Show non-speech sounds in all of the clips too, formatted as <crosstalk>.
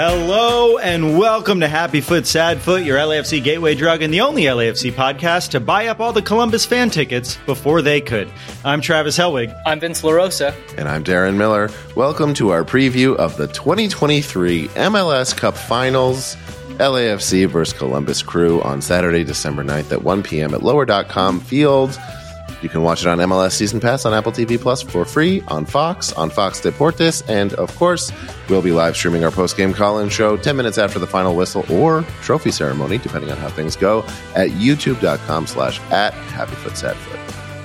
Hello and welcome to Happy Foot Sad Foot, your LAFC gateway drug and the only LAFC podcast to buy up all the Columbus fan tickets before they could. I'm Travis Helwig. I'm Vince LaRosa. And I'm Darren Miller. Welcome to our preview of the 2023 MLS Cup Finals. LAFC versus Columbus Crew on Saturday, December 9th at 1 p.m. at lower.com field. You can watch it on MLS Season Pass on Apple TV Plus for free, on Fox, on Fox Deportes, and of course, we'll be live streaming our post game call in show 10 minutes after the final whistle or trophy ceremony, depending on how things go, at youtube.com slash at happyfootsadfoot.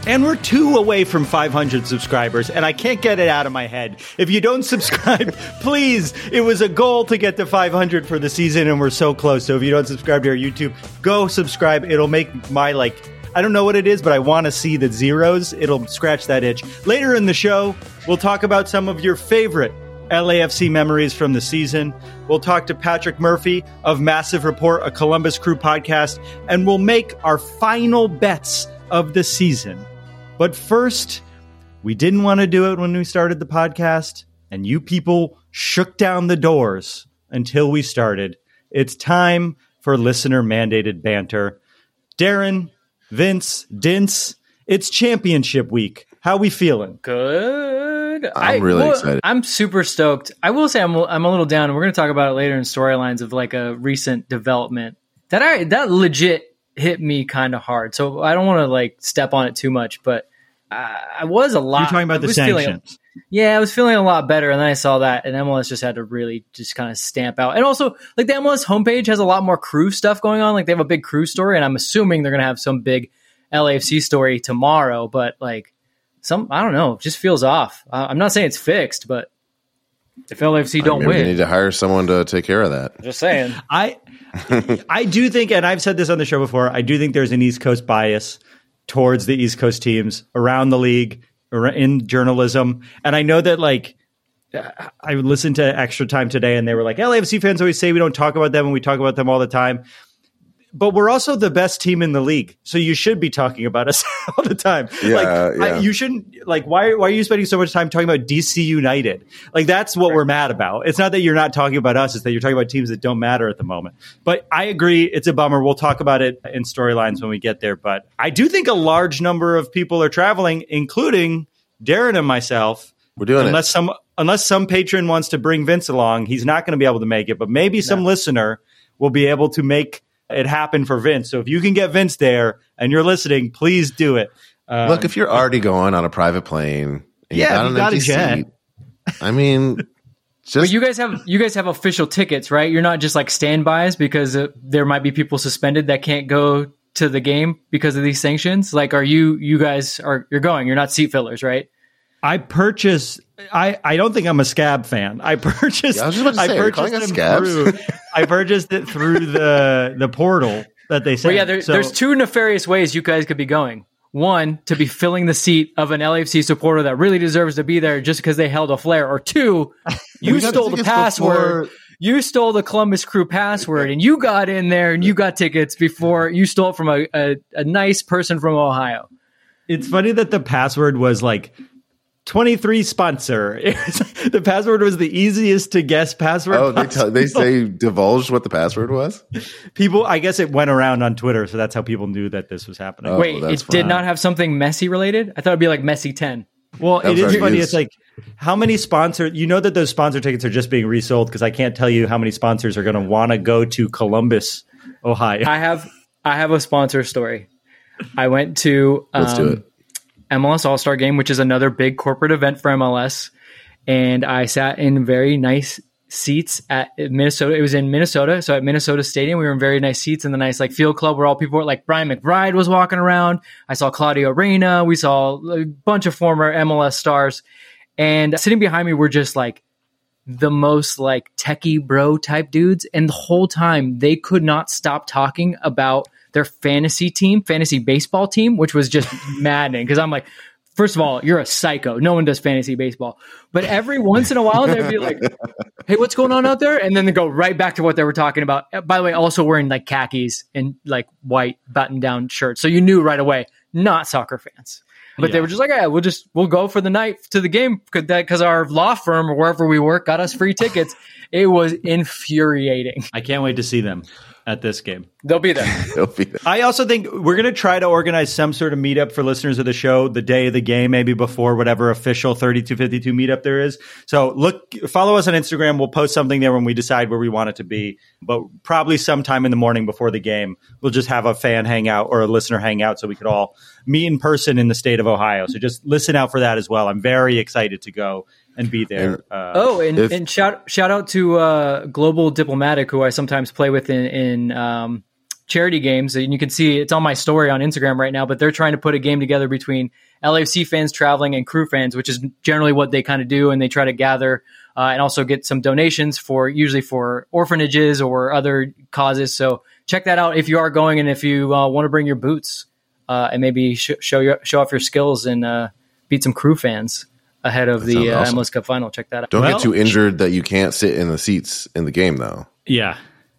And we're two away from 500 subscribers, and I can't get it out of my head. If you don't <laughs> subscribe, please. It was a goal to get to 500 for the season, and we're so close. So if you don't subscribe to our YouTube, go subscribe. It'll make my like I don't know what it is, but I want to see the zeros. It'll scratch that itch. Later in the show, we'll talk about some of your favorite LAFC memories from the season. We'll talk to Patrick Murphy of Massive Report, a Columbus Crew podcast, and we'll make our final bets of the season. But first, we didn't want to do it when we started the podcast, and you people shook down the doors until we started. It's time for listener mandated banter. Darren, Vince, Dince, it's championship week. How we feeling? Good. I'm really excited. I'm super stoked. I will say I'm I'm a little down, and we're going to talk about it later in storylines of like a recent development that I that legit hit me kind of hard. So I don't want to like step on it too much, but I, I was a lot. You're talking about I the was feeling- sanctions. Yeah, I was feeling a lot better, and then I saw that, and MLS just had to really just kind of stamp out. And also, like the MLS homepage has a lot more crew stuff going on. Like they have a big crew story, and I'm assuming they're gonna have some big LAFC story tomorrow. But like some, I don't know, just feels off. Uh, I'm not saying it's fixed, but if LAFC don't Maybe win, they need to hire someone to take care of that. just saying. <laughs> I I do think, and I've said this on the show before, I do think there's an East Coast bias towards the East Coast teams around the league, in journalism. And I know that, like, I listened to Extra Time today, and they were like, LAFC fans always say we don't talk about them, and we talk about them all the time. But we're also the best team in the league, so you should be talking about us <laughs> all the time. Yeah, like, I, you shouldn't like. Why? Why are you spending so much time talking about DC United? Like that's what we're mad about. It's not that you're not talking about us; it's that you're talking about teams that don't matter at the moment. But I agree, it's a bummer. We'll talk about it in storylines when we get there. But I do think a large number of people are traveling, including Darren and myself. We're doing unless it. some unless some patron wants to bring Vince along, he's not going to be able to make it. But maybe some listener will be able to make it happened for Vince. So if you can get Vince there and you're listening, please do it. Um, Look, if you're already going on a private plane, and Yeah, you got you an got a jet. seat, I mean, <laughs> Just But you guys have you guys have official tickets, right? You're not just like standbys because uh, there might be people suspended that can't go to the game because of these sanctions. Like, are you you guys are you're going? You're not seat fillers, right? I purchased. I, I don't think I'm a scab fan. I <laughs> purchased. Yeah, I was just about to say, are you calling purchased us them scabs? through. I purchased it through the the portal that they But sent. yeah, there, So- there's two nefarious ways you guys could be going. One, to be filling the seat of an LFC supporter that really deserves to be there just because they held a flare. Or two, <laughs> you stole the password. before- You stole the Columbus Crew password and you got in there and you got tickets before you stole it from a, a, a nice person from Ohio. It's funny that the password was like 23 sponsor. <laughs> The password was the easiest to guess password. oh, they tell, they say divulged what the password was. people. I guess it went around on Twitter, so that's how people knew that this was happening. Oh, Wait, that's it did not have something messy related? I thought it'd be like Messi 10. Well, That it was is already funny. used. It's like how many sponsor? You know that those sponsor tickets are just being resold because I can't tell you how many sponsors are going to want to go to Columbus, Ohio. I have I have a sponsor story. I went to um, Let's do it. MLS All Star Game, which is another big corporate event for MLS, and I sat in very nice seats at Minnesota. It was in Minnesota, so at Minnesota Stadium, we were in very nice seats in the nice like field club where all people were like Brian McBride was walking around. I saw Claudio Reyna. We saw a bunch of former MLS stars, and sitting behind me were just like the most like techie bro type dudes. And the whole time they could not stop talking about their fantasy team, fantasy baseball team, which was just <laughs> maddening. Cause I'm like, first of all, you're a psycho. No one does fantasy baseball. But every once in a while they'd be like, <laughs> Hey, what's going on out there? And then they go right back to what they were talking about. Uh, By the way, also wearing like khakis and like white button down shirts. So you knew right away, not soccer fans. But they were just like, yeah, we'll just we'll go for the night to the game because our law firm or wherever we work got us free tickets. it was infuriating. I can't wait to see them at this game. They'll be there. <laughs> They'll be- there. I also think we're going to try to organize some sort of meetup for listeners of the show the day of the game, maybe before whatever official 3252 meetup there is. So look, follow us on Instagram. We'll post something there when we decide where we want it to be, but probably sometime in the morning before the game, we'll just have a fan hangout or a listener hangout so we could all meet in person in the state of Ohio. So just listen out for that as well. I'm very excited to go and be there. Uh, Oh, and, If- and shout shout out to uh, Global Diplomatic, who I sometimes play with in, in um, charity games. And you can see it's on my story on Instagram right now. But they're trying to put a game together between LAFC fans traveling and crew fans, which is generally what they kind of do. And they try to gather uh, and also get some donations for usually for orphanages or other causes. So check that out if you are going and if you uh, want to bring your boots uh, and maybe sh- show your, show off your skills and uh, beat some crew fans ahead of the sounds uh, awesome. MLS Cup final. Check that out. Don't Well- get too injured that you can't sit in the seats in the game, though. yeah.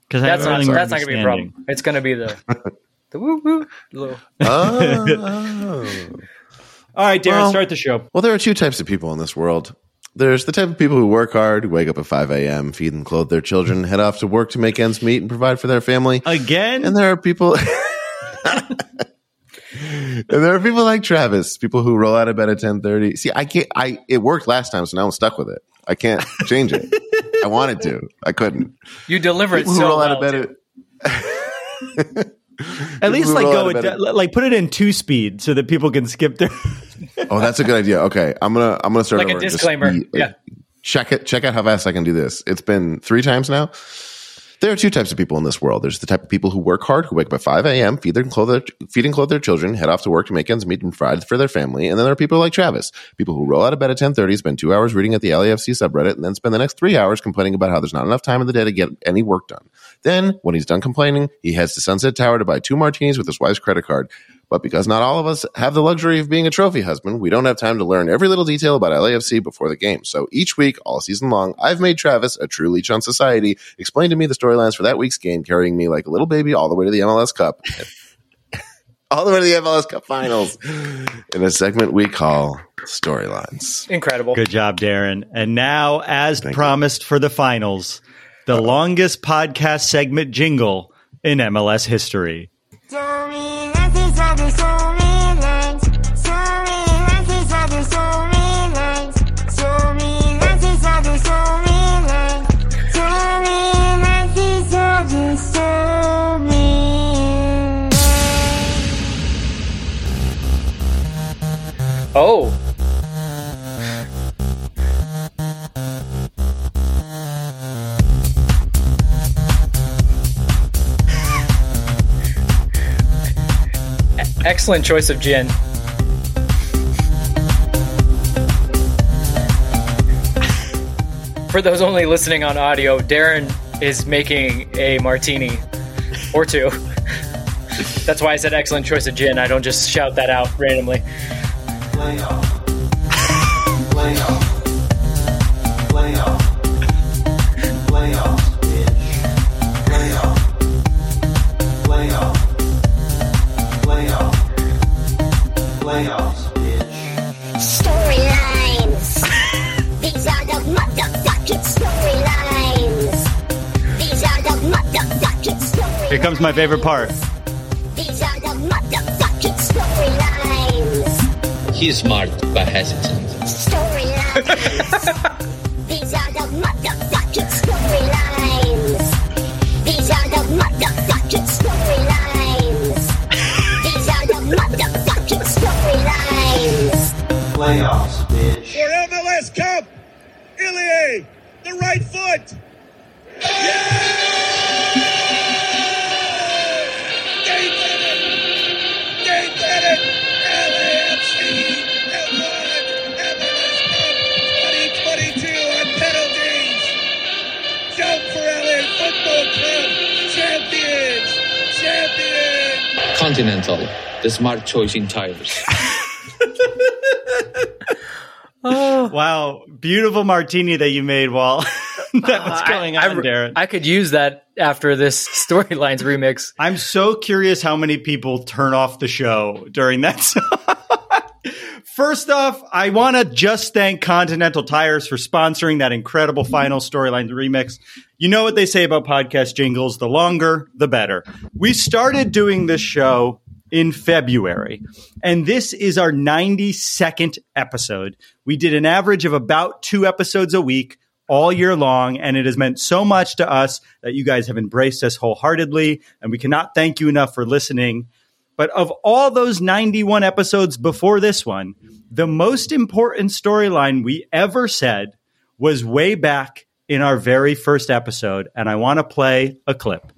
Because That's not, that's not going to be a problem. It's going to be the <laughs> the woo woo. little- Oh. <laughs> All right, Darren, Well- start the show. Well, there are two types of people in this world. There's the type of people who work hard, who wake up at 5 a.m., feed and clothe their children, head off to work to make ends meet and provide for their family. Again? And there are people. <laughs> and there are people like Travis, people who roll out of bed at 10:30. See, I can't I it worked last time, so now I'm stuck with it. I can't change it. I wanted to. I couldn't. You deliver it People who so roll well. out of bed at <laughs> At least like go out with of bed. that, like put it in two speed so that people can skip their. <laughs> Oh, that's a good idea. Okay, I'm gonna I'm gonna start Like a over and just disclaimer. be- like, Yeah. Check it. Check out how fast I can do this. It's been three times now. There are two types of people in this world. There's the type of people who work hard, who wake up at 5 a.m., feed their clothe their, feed and clothe their children, head off to work to make ends meet and provide for their family. And then there are people like Travis, people who roll out of bed at 10:30, spend two hours reading at the LAFC subreddit, and then spend the next three hours complaining about how there's not enough time in the day to get any work done. Then, when he's done complaining, he heads to Sunset Tower to buy two martinis with his wife's credit card. But because not all of us have the luxury of being a trophy husband, we don't have time to learn every little detail about LAFC before the game. So each week, all season long, I've made Travis, a true leech on society, explain to me the storylines for that week's game, carrying me like a little baby all the way to the MLS Cup. <laughs> all the way to the MLS Cup finals in a segment we call Storylines. Incredible. Good job, Darren. And now, as promised for the finals, the longest podcast segment jingle in MLS history. Excellent choice of gin. For those only listening on audio, Darren is making a martini or two. That's why I said excellent choice of gin. I don't just shout that out randomly. Playoff. Playoff. Here comes my favorite part. These are the motherfucking storylines. He's smart but hesitant. Storylines. These are the motherfucking storylines. These are the motherfucking storylines. These are the motherfucking storylines. Playoffs, bitch. For MLS Cup, Ilie, the right foot. Continental, the smart choice in tires. oh. Wow, beautiful martini that you made while <laughs> that was uh, going I, on, Darren. I could use that after this <laughs> storylines remix. I'm so curious how many people turn off the show during that <laughs> song. First off, I want to just thank Continental Tires for sponsoring that incredible final storyline remix. You know what they say about podcast jingles the longer, the better. We started doing this show in February, and this is our 92nd episode. We did an average of about two episodes a week all year long, and it has meant so much to us that you guys have embraced us wholeheartedly, and we cannot thank you enough for listening. But of all those 91 episodes before this one, the most important storyline we ever said was way back in our very first episode. And I want to play a clip.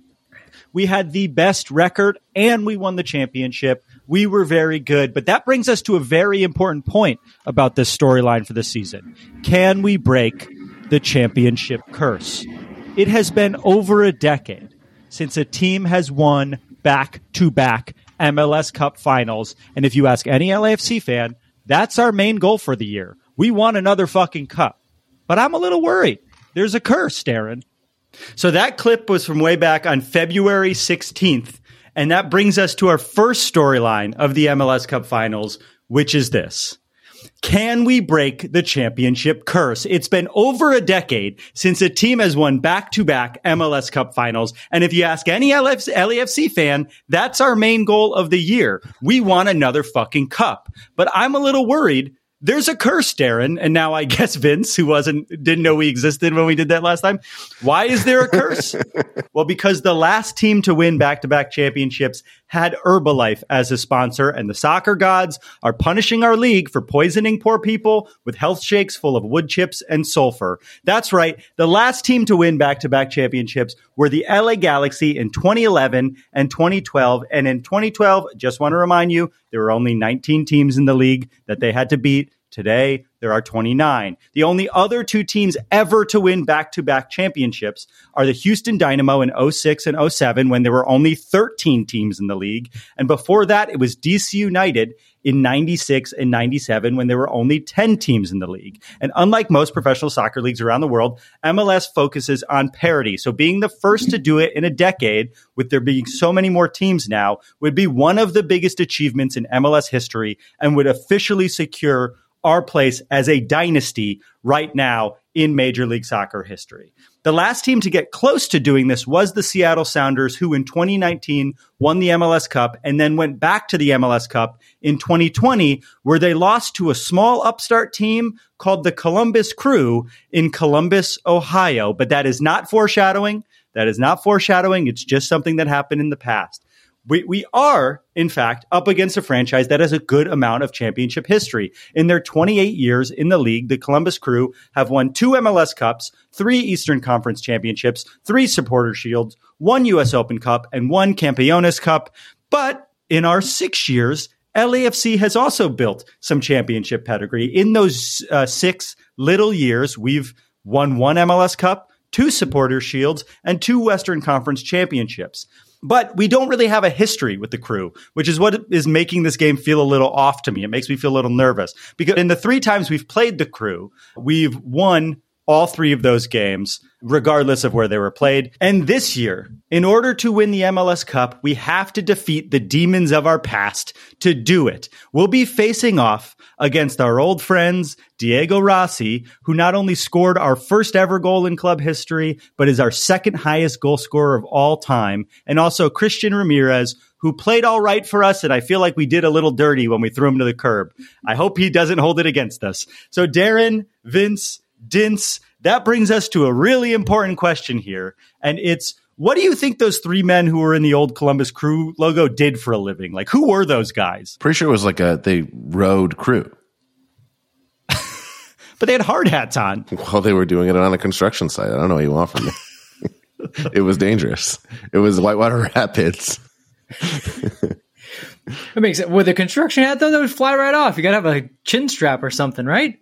We had the best record and we won the championship. We were very good. But that brings us to a very important point about this storyline for the season. Can we break the championship curse? It has been over a decade since a team has won back to back MLS Cup finals. And if you ask any LAFC fan, that's our main goal for the year. We want another fucking cup. But I'm a little worried. There's a curse, Darren. So that clip was from way back on February 16th. And that brings us to our first storyline of the MLS Cup finals, which is this. Can we break the championship curse? It's been over a decade since a team has won back to back MLS Cup finals. And if you ask any LFC, LAFC fan, that's our main goal of the year. We want another fucking cup. But I'm a little worried. There's a curse, Darren. And now I <laughs> guess Vince, who wasn't, didn't know we existed when we did that last time. Why is there a curse? <laughs> well, because the last team to win back to back championships had Herbalife as a sponsor, and the soccer gods are punishing our league for poisoning poor people with health shakes full of wood chips and sulfur. That's right. The last team to win back to back championships were the LA Galaxy in 2011 and 2012. And in 2012, just want to remind you, there were only 19 teams in the league that they had to beat. Today, there are 29. The only other two teams ever to win back to back championships are the Houston Dynamo in 06 and 07 when there were only 13 teams in the league. And before that, it was DC United in 96 and 97 when there were only 10 teams in the league. And unlike most professional soccer leagues around the world, MLS focuses on parity. So being the first to do it in a decade, with there being so many more teams now, would be one of the biggest achievements in MLS history and would officially secure our place as a dynasty right now in Major League Soccer history. The last team to get close to doing this was the Seattle Sounders, who in 2019 won the MLS Cup and then went back to the MLS Cup in 2020, where they lost to a small upstart team called the Columbus Crew in Columbus, Ohio. But that is not foreshadowing. That is not foreshadowing. It's just something that happened in the past. We, we are, in fact, up against a franchise that has a good amount of championship history. In their 28 years in the league, the Columbus Crew have won two MLS Cups, three Eastern Conference championships, three Supporter Shields, one U.S. Open Cup, and one Campeones Cup. But in our six years, LAFC has also built some championship pedigree. In those uh, six little years, we've won one MLS Cup, two Supporter Shields, and two Western Conference championships. But we don't really have a history with the crew, which is what is making this game feel a little off to me. It makes me feel a little nervous because in the three times we've played the crew, we've won all three of those games, regardless of where they were played. And this year, in order to win the MLS Cup, we have to defeat the demons of our past to do it. We'll be facing off against our old friends, Diego Rossi, who not only scored our first ever goal in club history, but is our second highest goal scorer of all time, and also Christian Ramirez, who played all right for us, and I feel like we did a little dirty when we threw him to the curb. I hope he doesn't hold it against us. So, Darren, Vince, Dince, that brings us to a really important question here. And it's what do you think those three men who were in the old Columbus Crew logo did for a living? Like, who were those guys? Pretty sure it was like a they rode crew. <laughs> But they had hard hats on. Well, they were doing it on a construction site. I don't know what you want from me. <laughs> it was dangerous. It was whitewater <laughs> rapids. That makes it with a construction hat though. That would fly right off. You gotta have a chin strap or something, right?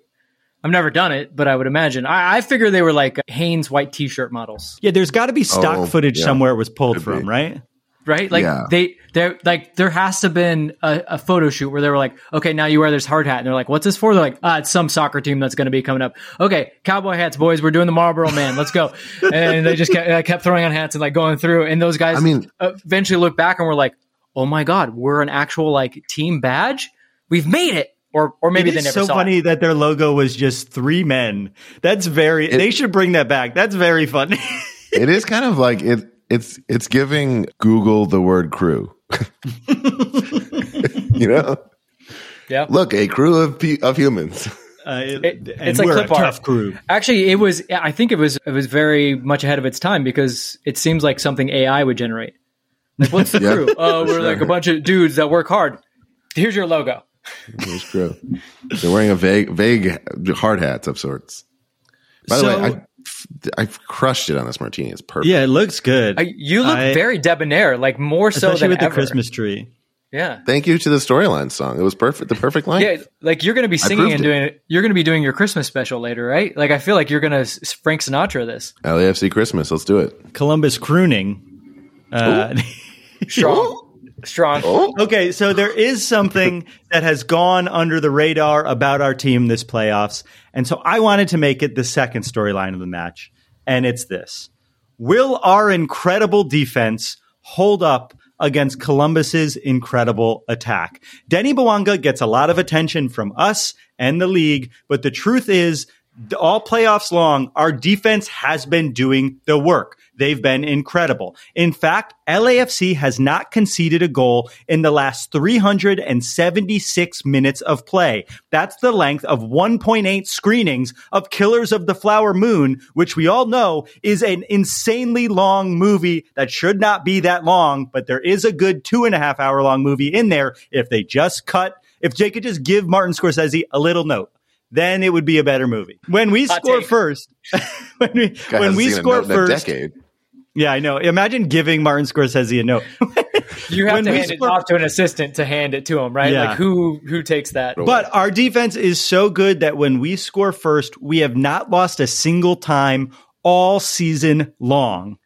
I've never done it, but I would imagine. I, I figure they were like Hanes white T-shirt models, Yeah, there's got to be stock Oh, footage yeah. somewhere it was pulled Could from, be. right? right? Like Yeah. they, they're like there has to have been a, a photo shoot where they were like, okay, now you wear this hard hat, and they're like, what's this for? They're like, ah, it's some soccer team that's going to be coming up. Okay, cowboy hats, boys, we're doing the Marlboro Man, let's go. <laughs> and they just kept, uh, kept throwing on hats and like going through, and those guys, I mean- eventually look back and we're like, oh my god, we're an actual like team badge. We've made it. Or, or maybe It they is never so saw funny it. that their logo was just three men. That's very. they should bring that back. That's very funny. <laughs> it is kind of like it. It's it's giving Google the word crew. <laughs> you know, Yeah. look, a crew of of humans. <laughs> Uh, It- and it's like we're clip a art. tough crew. Actually, it was. I think it was. It was very much ahead of its time because it seems like something AI would generate. Like, what's the Yeah, crew? Oh, we're like a bunch of dudes that work hard. Here's your logo. Here's crew. They're wearing a vague vague hard hats of sorts. By the So- way, I I crushed it on this martini. It's perfect. Yeah, it looks good. I, you look I- very debonair, like more so especially than with the. Christmas tree. Yeah, Thank you to the storyline song. It was perfect. The perfect line. yeah. Like you're going to be singing proved and it. doing. You're going to be doing your Christmas special later, right? Like I feel like you're going to Frank Sinatra this. LAFC Christmas. Let's do it. Columbus crooning. Uh, Strong, <laughs> strong. Oh, okay, so there is something <laughs> that has gone under the radar about our team this playoffs. And so I wanted to make it the second storyline of the match. And it's this Will our incredible defense hold up against Columbus's incredible attack? Denny Bouanga gets a lot of attention from us and the league, but the truth is, all playoffs long, our defense has been doing the work. They've been incredible. In fact, LAFC has not conceded a goal in the last 376 minutes of play. That's the length of 1.8 screenings of Killers of the Flower Moon, which we all know is an insanely long movie that should not be that long, but there is a good two and a half hour long movie in there if they just cut, if they could just give Martin Scorsese a little note then it would be a better movie. When we Hot score take. first, <laughs> when we when we score note in a first, decade. Yeah, I know. Imagine giving Martin Scorsese a note. <laughs> You have When to hand it score- off to an assistant to hand it to him, right? Yeah. Like who who takes that? But our defense is so good that when we score first, we have not lost a single time all season long.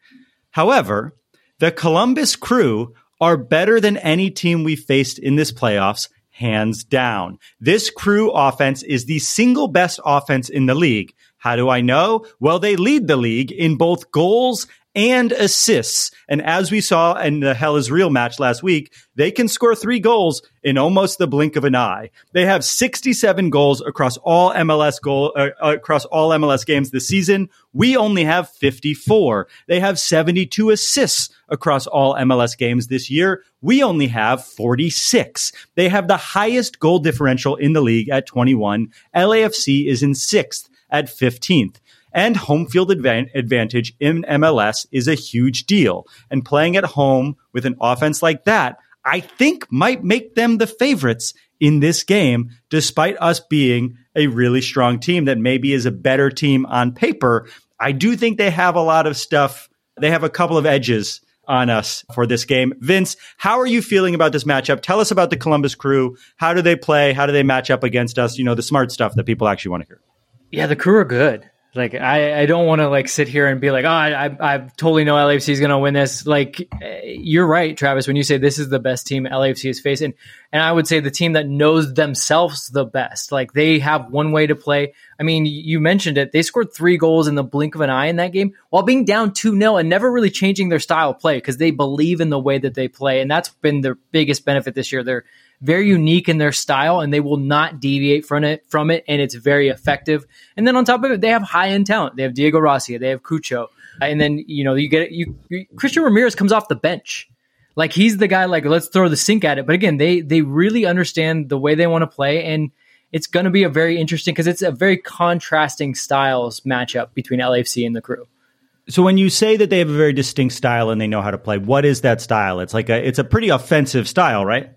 However, the Columbus crew are better than any team we faced in this playoffs, hands down. This crew offense is the single best offense in the league. How do I know? Well, they lead the league in both goals and assists. And as we saw in the Hell is Real match last week, they can score three goals in almost the blink of an eye. They have 67 goals across all MLS goal uh, across all MLS games this season. We only have 54. They have 72 assists across all MLS games this year. We only have 46. They have the highest goal differential in the league at 21. LAFC is in sixth at 15th. And home field advan- advantage in MLS is a huge deal. And playing at home with an offense like that, I think might make them the favorites in this game, despite us being a really strong team that maybe is a better team on paper. I do think they have a lot of stuff. They have a couple of edges on us for this game. Vince, how are you feeling about this matchup? Tell us about the Columbus crew. How do they play? How do they match up against us? You know, the smart stuff that people actually want to hear. Yeah, the crew are good. Like I, I don't want to like sit here and be like, oh, I, I, totally know LAFC is going to win this. Like eh, you're right, Travis, when you say this is the best team LAFC is facing, and I would say the team that knows themselves the best. Like they have one way to play. I mean, you mentioned it. They scored three goals in the blink of an eye in that game while being down two 0 and never really changing their style of play because they believe in the way that they play, and that's been their biggest benefit this year. They're very unique in their style and they will not deviate from it from it and it's very effective. And then on top of it, they have high end talent. They have Diego Rossi, they have Cucho. And then, you know, you get you, you Christian Ramirez comes off the bench. Like he's the guy like let's throw the sink at it. But again, they they really understand the way they want to play and it's going to be a very interesting because it's a very contrasting styles matchup between LAFC and the crew. So when you say that they have a very distinct style and they know how to play, what is that style? It's like a it's a pretty offensive style, right?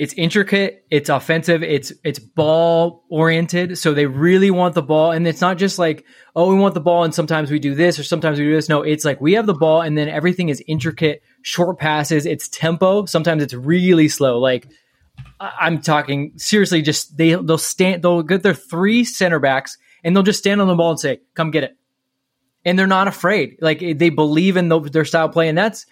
It's intricate, it's offensive, it's it's ball oriented. So they really want the ball, and it's not just like oh we want the ball, and sometimes we do this or sometimes we do this. No, it's like we have the ball, and then everything is intricate, short passes. It's tempo. Sometimes it's really slow. Like I'm talking seriously. Just they they'll stand. They'll get their three center backs, and they'll just stand on the ball and say, "Come get it," and they're not afraid. Like they believe in the, their style play, and that's.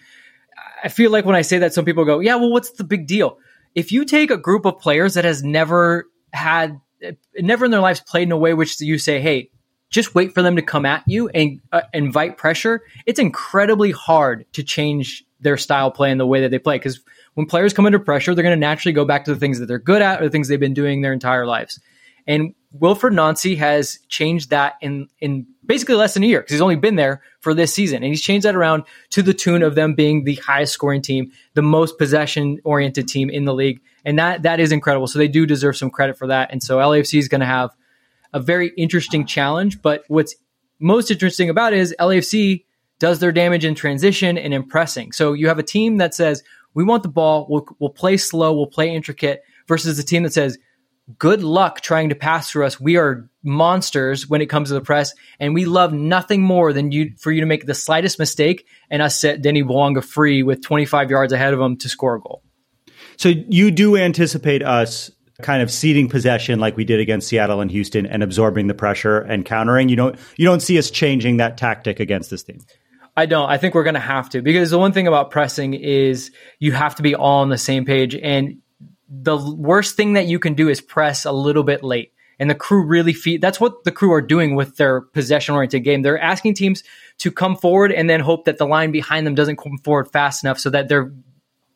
I feel like when I say that, some people go, "Yeah, well, what's the big deal?" If you take a group of players that has never had, never in their lives played in a way which you say, hey, just wait for them to come at you and uh, invite pressure, it's incredibly hard to change their style play and the way that they play. Because when players come under pressure, they're going to naturally go back to the things that they're good at or the things they've been doing their entire lives. And Wilfried Nancy has changed that in in basically less than a year because he's only been there for this season, and he's changed that around to the tune of them being the highest scoring team, the most possession oriented team in the league, and that that is incredible. So they do deserve some credit for that, and so LAFC is going to have a very interesting challenge. But what's most interesting about it is LAFC does their damage in transition and in pressing. So you have a team that says we want the ball, we'll, we'll play slow, we'll play intricate, versus a team that says good luck trying to pass through us. We are monsters when it comes to the press, and we love nothing more than you for you to make the slightest mistake and us set Denny Bouanga free with 25 yards ahead of him to score a goal. So you do anticipate us kind of ceding possession like we did against Seattle and Houston and absorbing the pressure and countering. You don't you don't see us changing that tactic against this team. I don't. I think we're going to have to because the one thing about pressing is you have to be all on the same page and the worst thing that you can do is press a little bit late. And the crew really feed. That's what the crew are doing with their possession oriented game. They're asking teams to come forward and then hope that the line behind them doesn't come forward fast enough so that they're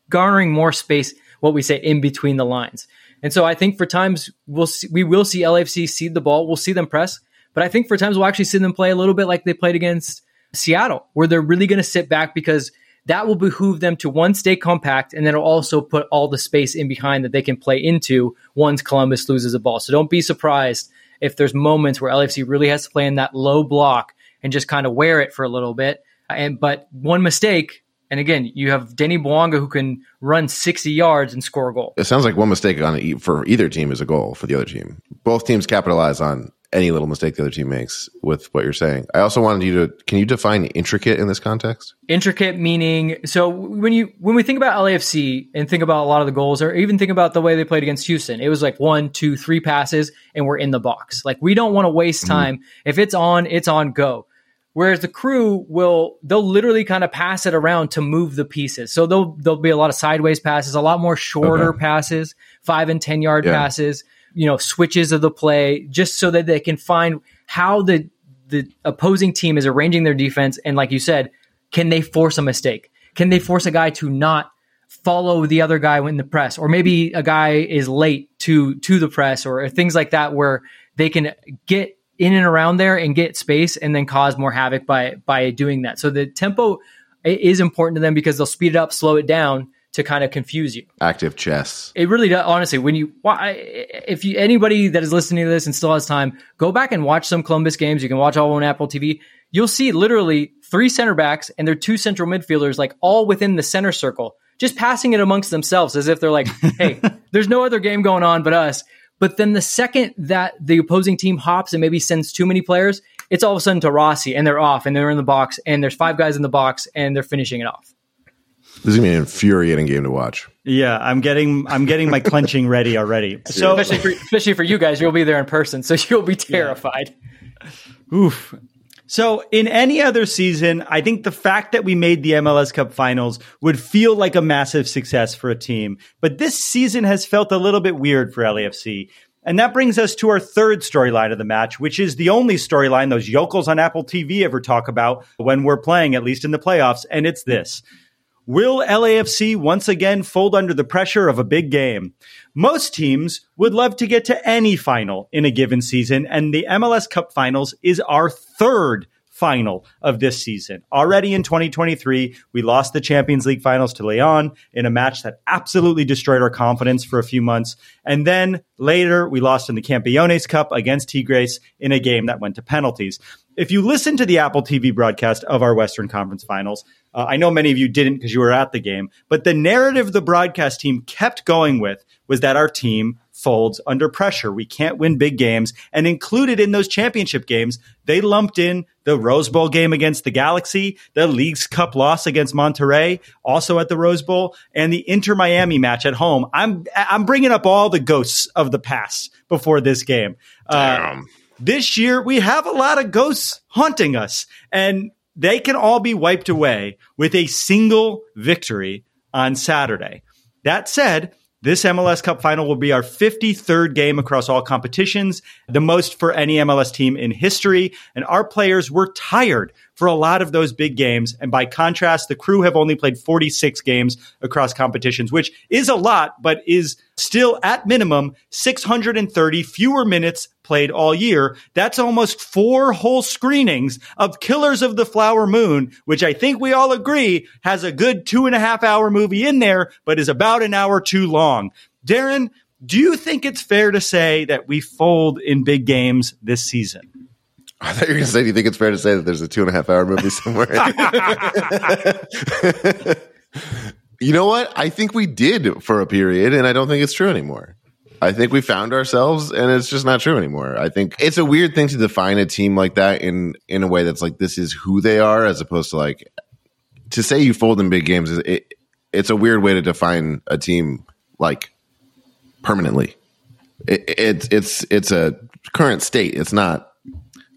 garnering more space, what we say, in between the lines. And so I think for times we'll see, we will see LFC cede the ball. We'll see them press, but I think for times we'll actually see them play a little bit like they played against Seattle, where they're really going to sit back because that will behoove them to one stay compact and then it'll also put all the space in behind that they can play into once Columbus loses a ball. So don't be surprised if there's moments where LFC really has to play in that low block and just kind of wear it for a little bit. And but one mistake, and again, you have Denny Bouanga who can run 60 yards and score a goal. It sounds like one mistake on for either team is a goal for the other team. Both teams capitalize on any little mistake the other team makes with what you're saying. I also wanted you to can you define intricate in this context? Intricate meaning so when you when we think about LAFC and think about a lot of the goals, or even think about the way they played against Houston, it was like one, two, three passes, and we're in the box. Like we don't want to waste mm-hmm. time. Mm-hmm. If it's on, it's on go. Whereas the crew will they'll literally kind of pass it around to move the pieces. So there'll there'll be a lot of sideways passes, a lot more shorter okay. passes, five and ten yard yeah. passes you know, switches of the play, just so that they can find how the the opposing team is arranging their defense. And like you said, can they force a mistake? Can they force a guy to not follow the other guy in the press, or maybe a guy is late to to the press, or things like that, where they can get in and around there and get space, and then cause more havoc by by doing that. So the tempo is important to them because they'll speed it up, slow it down, to kind of confuse you. Active chess. It really does. Honestly, when you, if you, anybody that is listening to this and still has time, go back and watch some Columbus games. You can watch all on Apple TV. You'll see literally three center backs and their two central midfielders, like all within the center circle, just passing it amongst themselves as if they're like, <laughs> hey, there's no other game going on but us. But then the second that the opposing team hops and maybe sends too many players, it's all of a sudden to Rossi and they're off and they're in the box and there's five guys in the box and they're finishing it off. This is gonna be an infuriating game to watch. Yeah, I'm getting I'm getting my clenching ready already. <laughs> So especially for, especially for you guys, you'll be there in person, so <laughs> you'll be terrified. Oof. So, in any other season, I think the fact that we made the MLS Cup finals would feel like a massive success for a team. But this season has felt a little bit weird for LAFC. And that brings us to our third storyline of the match, which is the only storyline those yokels on Apple TV ever talk about when we're playing, at least in the playoffs. And it's this. Will LAFC once again fold under the pressure of a big game? Most teams would love to get to any final in a given season, and the MLS Cup Finals is our third final of this season. Already in 2023, we lost the Champions League finals to Leon in a match that absolutely destroyed our confidence for a few months. And then later, we lost in the Campeones Cup against Tigres in a game that went to penalties. If you listen to the Apple TV broadcast of our Western Conference finals, uh, I know many of you didn't because you were at the game, but the narrative the broadcast team kept going with was that our team folds under pressure. We can't win big games. And included in those championship games, they lumped in the Rose Bowl game against the Galaxy, the Leagues Cup loss against Monterrey, also at the Rose Bowl, and the Inter Miami match at home. I'm I'm bringing up all the ghosts of the past before this game. Uh, this year, we have a lot of ghosts haunting us, and they can all be wiped away with a single victory on Saturday. That said, this MLS Cup final will be our 53rd game across all competitions, the most for any MLS team in history. And our players were tired for a lot of those big games. And by contrast, the crew have only played 46 games across competitions, which is a lot, but is still at minimum 630 fewer minutes played all year. That's almost four whole screenings of Killers of the Flower Moon, which I think we all agree has a good two and a half hour movie in there, but is about an hour too long. Darren, do you think it's fair to say that we fold in big games this season? I thought you were going to say, do you think it's fair to say that there's a two and a half hour movie somewhere? <laughs> you know what? I think we did for a period, and I don't think it's true anymore. I think we found ourselves, and it's just not true anymore. I think it's a weird thing to define a team like that in in a way that's like this is who they are, as opposed to like to say you fold in big games. It, it's a weird way to define a team like permanently. It, it's it's it's a current state. It's not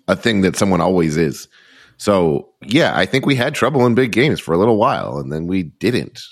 a thing that someone always is. So yeah, I think we had trouble in big games for a little while, and then we didn't.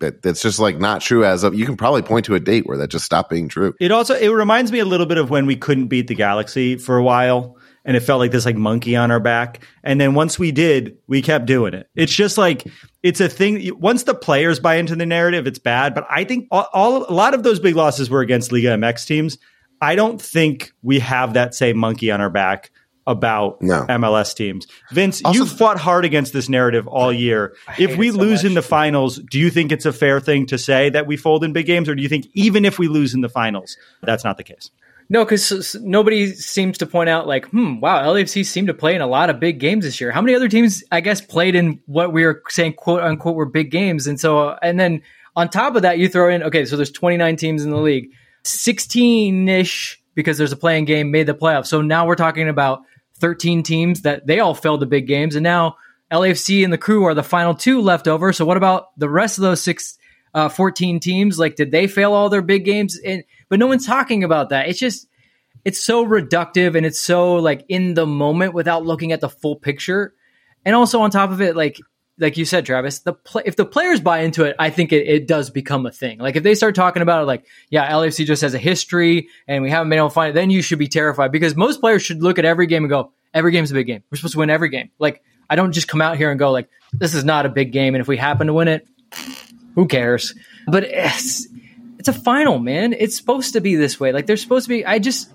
That that's just like not true. As of you can probably point to a date where that just stopped being true. It also it reminds me a little bit of when we couldn't beat the Galaxy for a while, and it felt like this like monkey on our back. And then once we did, we kept doing it. It's just like it's a thing. Once the players buy into the narrative, it's bad. But I think all, all a lot of those big losses were against Liga MX teams. I don't think we have that same monkey on our back about No. MLS teams. Vince, Also- you fought hard against this narrative all year. If we so lose much. in the finals, do you think it's a fair thing to say that we fold in big games, or do you think even if we lose in the finals, that's not the case? No, because nobody seems to point out like, hmm, wow, LAFC seemed to play in a lot of big games this year. How many other teams, I guess, played in what we were saying, quote unquote, were big games? And so, uh, and then on top of that, you throw in, okay, so there's 29 teams in the league, 16 ish because there's a playing game made the playoffs. So now we're talking about 13 teams that they all failed the big games, and now LAFC and the crew are the final two left over. So what about the rest of those six? Uh, 14 teams like did they fail all their big games and but no one's talking about that it's just it's so reductive and it's so like in the moment without looking at the full picture. And also on top of it, like like you said, Travis, the if the players buy into it, I think it, it does become a thing. Like if they start talking about it, like yeah, LAFC just has a history and we haven't been able to find it, then you should be terrified because most players should look at every game and go, every game's a big game. We're supposed to win every game. Like I don't just come out here and go like this is not a big game, and if we happen to win it, who cares? But it's, it's a final, man. It's supposed to be this way. Like they're supposed to be. I just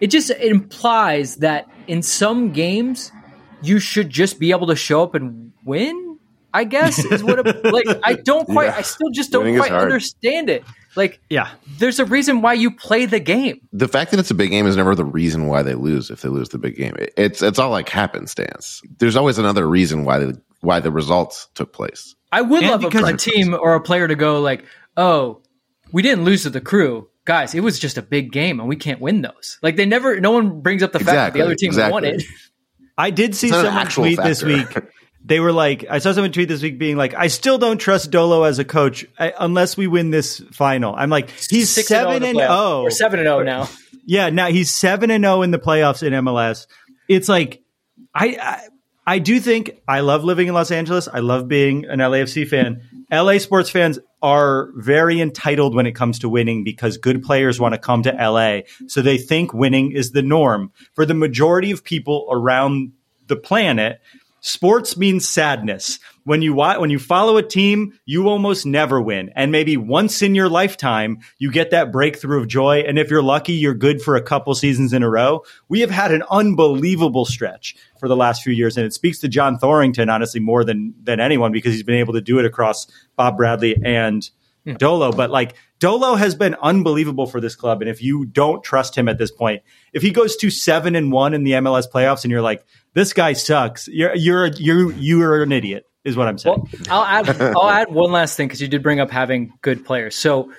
it just it implies that in some games you should just be able to show up and win. I guess is what it, like I <laughs> don't quite. Yeah. I still just don't Winning quite understand it. Like Yeah. there's a reason why you play the game. The fact that it's a big game is never the reason why they lose. If they lose the big game, It- it's it's all like happenstance. There's always another reason why the why the results took place. I would And love a, because- a team or a player to go like, "Oh, we didn't lose to the crew, guys. It was just a big game, and we can't win those." Like they never. No one brings up the fact that the other team exactly. won it. I did see It's not an someone actual tweet this week <laughs> they were like, I saw someone tweet this week being like, I still don't trust Dolo as a coach I, unless we win this final. I'm like, he's Six oh seven in and zero, oh. We're seven and zero now. <laughs> yeah, now he's seven and zero in the playoffs in MLS. It's like I, I I do think I love living in Los Angeles. I love being an LAFC fan. LA sports fans are very entitled when it comes to winning because good players want to come to LA. So they think winning is the norm. For the majority of people around the planet, sports means sadness. When you when you follow a team, you almost never win. And maybe once in your lifetime, you get that breakthrough of joy. And if you're lucky, you're good for a couple seasons in a row. We have had an unbelievable stretch for the last few years. And it speaks to John Thorrington, honestly, more than, than anyone because he's been able to do it across Bob Bradley and hmm. Dolo. But like Dolo has been unbelievable for this club. And if you don't trust him at this point, if he goes to seven and one in the MLS playoffs and you're like, this guy sucks, you're, you're, you're, you're an idiot is what I'm saying. Well, I'll add I'll add one last thing because you did bring up having good players. So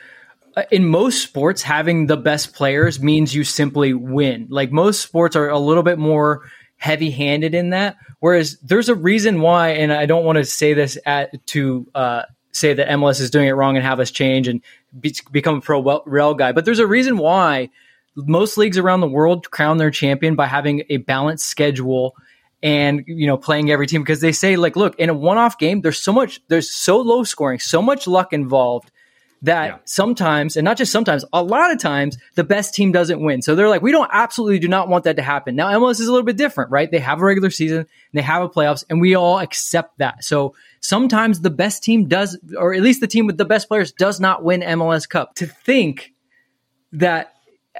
uh, in most sports, having the best players means you simply win. Like most sports are a little bit more heavy handed in that. Whereas there's a reason why, and I don't want to say this at to uh, say that MLS is doing it wrong and have us change and be, become a pro rel guy, but there's a reason why most leagues around the world crown their champion by having a balanced schedule and you know playing every team because they say like look in a one-off game there's so much there's so low scoring so much luck involved that Yeah. sometimes and not just sometimes a lot of times the best team doesn't win. So they're like we don't absolutely do not want that to happen. Now MLS is a little bit different right? They have a regular season they have a playoffs and we all accept that. So sometimes the best team does or at least the team with the best players does not win MLS Cup. To think that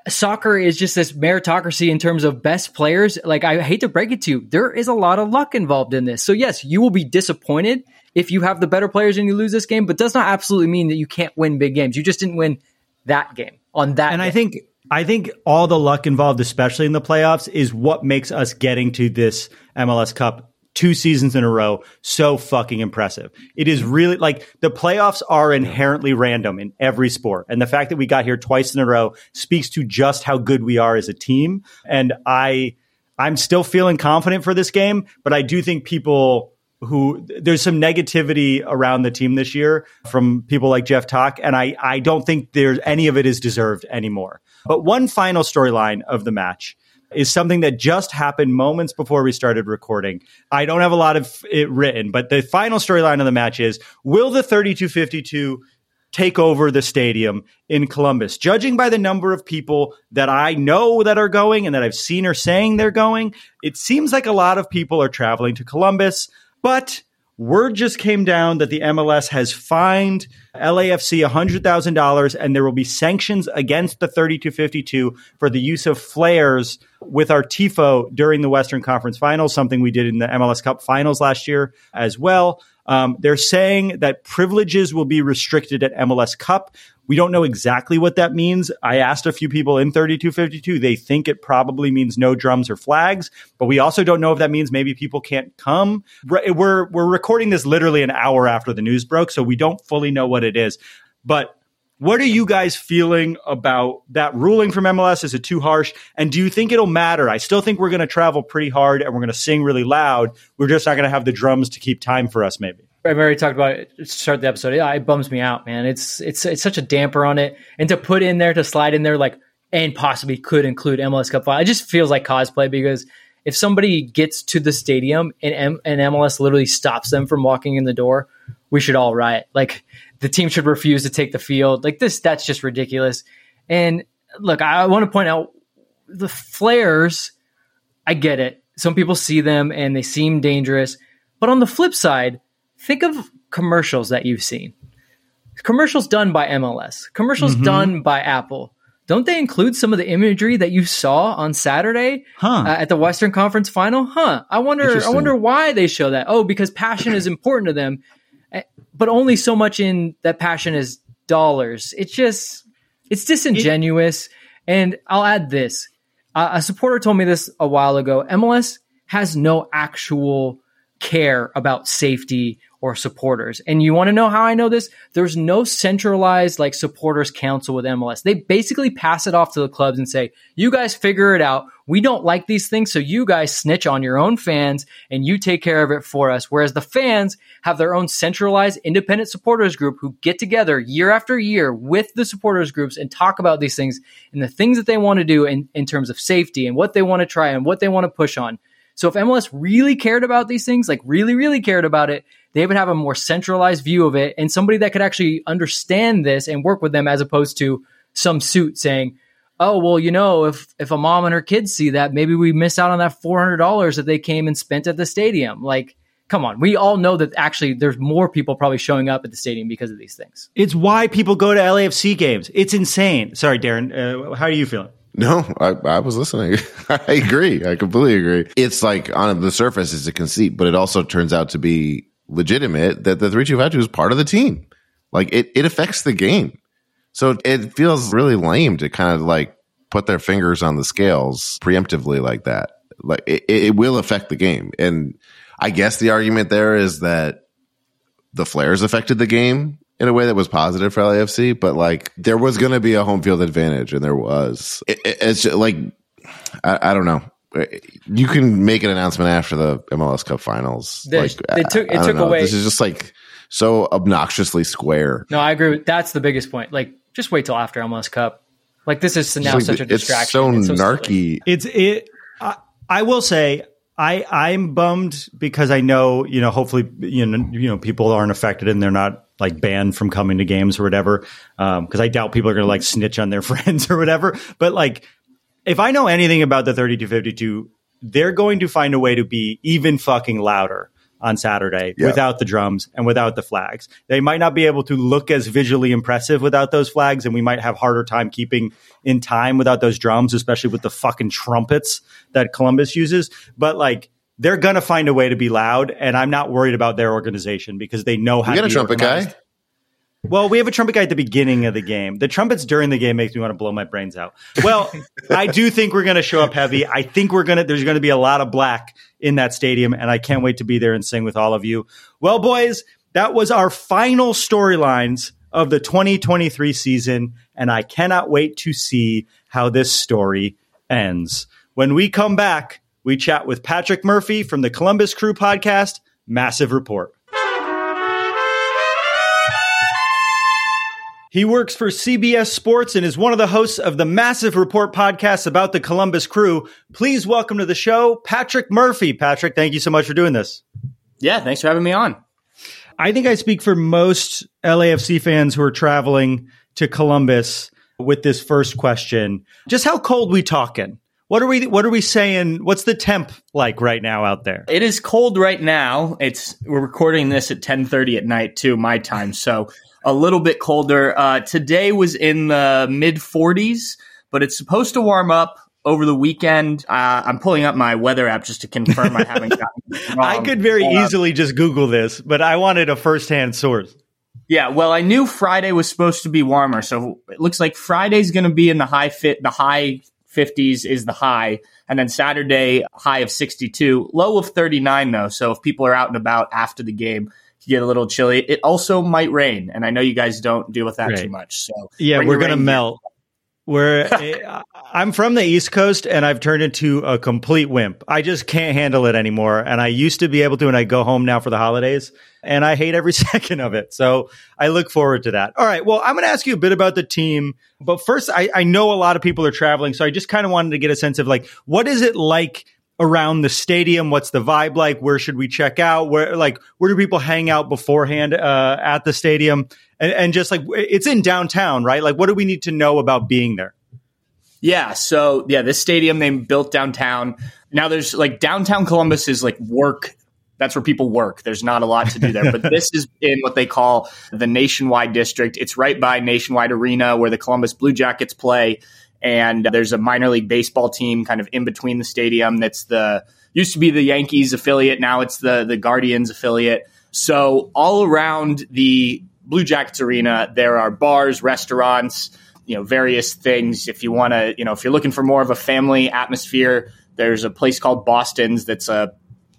soccer is just this meritocracy in terms of best players. Like I hate to break it to you, there is a lot of luck involved in this. So yes, you will be disappointed if you have the better players and you lose this game, but does not absolutely mean that you can't win big games. You just didn't win that game on that. and I think I think all the luck involved, especially in the playoffs, is what makes us getting to this MLS Cup two seasons in a row so fucking impressive. It is really like the playoffs are inherently random in every sport. And the fact that we got here twice in a row speaks to just how good we are as a team. And I I'm still feeling confident for this game, but I do think people who there's some negativity around the team this year from people like Jeff Talk, and I, I don't think there's any of it is deserved anymore. But one final storyline of the match is something that just happened moments before we started recording. I don't have a lot of it written, but the final storyline of the match is will the 3252 take over the stadium in Columbus. Judging by the number of people that I know that are going and that I've seen or saying they're going, it seems like a lot of people are traveling to Columbus, but word just came down that the MLS has fined LAFC $100,000 and there will be sanctions against the 3252 for the use of flares with our TIFO during the Western Conference Finals, something we did in the MLS Cup Finals last year as well. Um, they're saying that privileges will be restricted at MLS Cup. We don't know exactly what that means. I asked a few people in 3252. They think it probably means no drums or flags, but we also don't know if that means maybe people can't come. We're, we're, we're recording this literally an hour after the news broke, so we don't fully know what it is. But what are you guys feeling about that ruling from MLS? Is it too harsh? And do you think it'll matter? I still think we're going to travel pretty hard and we're going to sing really loud. We're just not going to have the drums to keep time for us, maybe. I've already talked about it to start the episode. Yeah, it bums me out, man. It's it's it's such a damper on it, and to put in there to slide in there like and possibly could include MLS Cup final. It just feels like cosplay because if somebody gets to the stadium and M- and MLS literally stops them from walking in the door, we should all riot. Like the team should refuse to take the field. Like this, that's just ridiculous. And look, I want to point out the flares. I get it. Some people see them and they seem dangerous, but on the flip side think of commercials that you've seen. Commercials done by MLS, commercials done by Apple. Don't they include some of the imagery that you saw on Saturday Huh. uh, at the Western Conference Final? Huh. I wonder. I wonder why they show that. Oh, because passion is important to them, but only so much in that passion is dollars. It's just it's disingenuous. and I'll add this: uh, a supporter told me this a while ago. MLS has no actual care about safety or supporters. And you want to know how I know this? There's no centralized like supporters council with MLS. They basically pass it off to the clubs and say, "You guys figure it out. We don't like these things, so you guys snitch on your own fans and you take care of it for us. Whereas the fans have their own centralized independent supporters group who get together year after year with the supporters groups and talk about these things and the things that they want to do in, in terms of safety and what they want to try and what they want to push on. So if MLS really cared about these things, like really, really cared about it, they would have a more centralized view of it and somebody that could actually understand this and work with them as opposed to some suit saying, oh well you know if if a mom and her kids see that maybe we miss out on that $400 that they came and spent at the stadium like come on we all know that actually there's more people probably showing up at the stadium because of these things It's why people go to LAFC games. It's insane. Sorry, Darren. Uh, how are you feeling? No, I, I was listening. <laughs> I agree. I completely agree. It's like on the surface, it's a conceit, but it also turns out to be legitimate that the 3252 is part of the team. Like it, it affects the game. So it feels really lame to kind of like put their fingers on the scales preemptively like that. Like it, it will affect the game. And I guess the argument there is that the flares affected the game in a way that was positive for LAFC, but like there was going to be a home field advantage, and there was. It, it- it's just, like I, I don't know. You can make an announcement after the MLS Cup Finals. Like they took- it took know. away- This is just like so obnoxiously square. no i agree with that's the biggest point like just wait till after MLS Cup like this is now Like, such a distraction. it's distraction so silly. narky. It's it. I, I will say. I, I'm bummed because I know, you know, hopefully, you know, you know, people aren't affected and they're not like banned from coming to games or whatever. Um, cause I doubt people are going to like snitch on their <laughs> friends or whatever. But like, if I know anything about the 3252, they're going to find a way to be even fucking louder on Saturday Yeah. without the drums and without the flags. They might not be able to look as visually impressive without those flags, and we might have harder time keeping in time without those drums, especially with the fucking trumpets that Columbus uses. But like, they're gonna find a way to be loud, and I'm not worried about their organization because they know how to got a trumpet organized. guy. Well, we have a trumpet guy at the beginning of the game. The trumpets during the game makes me want to blow my brains out. Well, <laughs> I do think we're going to show up heavy. I think we're going to there's going to be a lot of black in that stadium and I can't wait to be there and sing with all of you. Well, boys, that was our final storylines of the 2023 season and I cannot wait to see how this story ends. When we come back, we chat with Patrick Murphy from the Columbus Crew podcast, Massive Report. He works for CBS Sports and is one of the hosts of the Massive Report podcast about the Columbus Crew. Please welcome to the show, Patrick Murphy. Patrick, thank you so much for doing this. Yeah, thanks for having me on. I think I speak for most LAFC fans who are traveling to Columbus with this first question. Just how cold we talking? What are we what are we saying? What's the temp like right now out there? It is cold right now. It's we're recording this at 10:30 at night too, my time. So a little bit colder. Uh, today was in the mid 40s, but it's supposed to warm up over the weekend. Uh, I'm pulling up my weather app just to confirm I haven't <laughs> gotten wrong. I could very Uh, easily just Google this, but I wanted a firsthand source. Yeah, well, I knew Friday was supposed to be warmer, so it looks like Friday's going to be in the high fit. The high 50s is the high, and then Saturday high of 62, low of 39 though. So if people are out and about after the game, get a little chilly. It also might rain, and I know you guys don't deal with that Right. too much. So Yeah, we're gonna melt. We're <laughs> I'm from the East Coast and I've turned into a complete wimp. I just can't handle it anymore. And I used to be able to, and I go home now for the holidays, and I hate every <laughs> second of it. So I look forward to that. All right. Well, I'm going to ask you a bit about the team, but first, I, I know a lot of people are traveling, so I just kind of wanted to get a sense of like what is it like around the stadium? What's the vibe like? Where should we check out? Where like where do people hang out beforehand uh, at the stadium? And, and just like it's in downtown, right? Like what do we need to know about being there? Yeah, so yeah, this stadium they built downtown. Now there's like downtown Columbus is like work. That's where people work. There's not a lot to do there, but this is in what they call the Nationwide District. It's right by Nationwide Arena where the Columbus Blue Jackets play, and there's a minor league baseball team kind of in between the stadium. That's the used to be the Yankees affiliate. Now it's the the Guardians affiliate. So all around the Blue Jackets arena, there are bars, restaurants, you know, various things. If you want to, you know, if you're looking for more of a family atmosphere, there's a place called Boston's that's a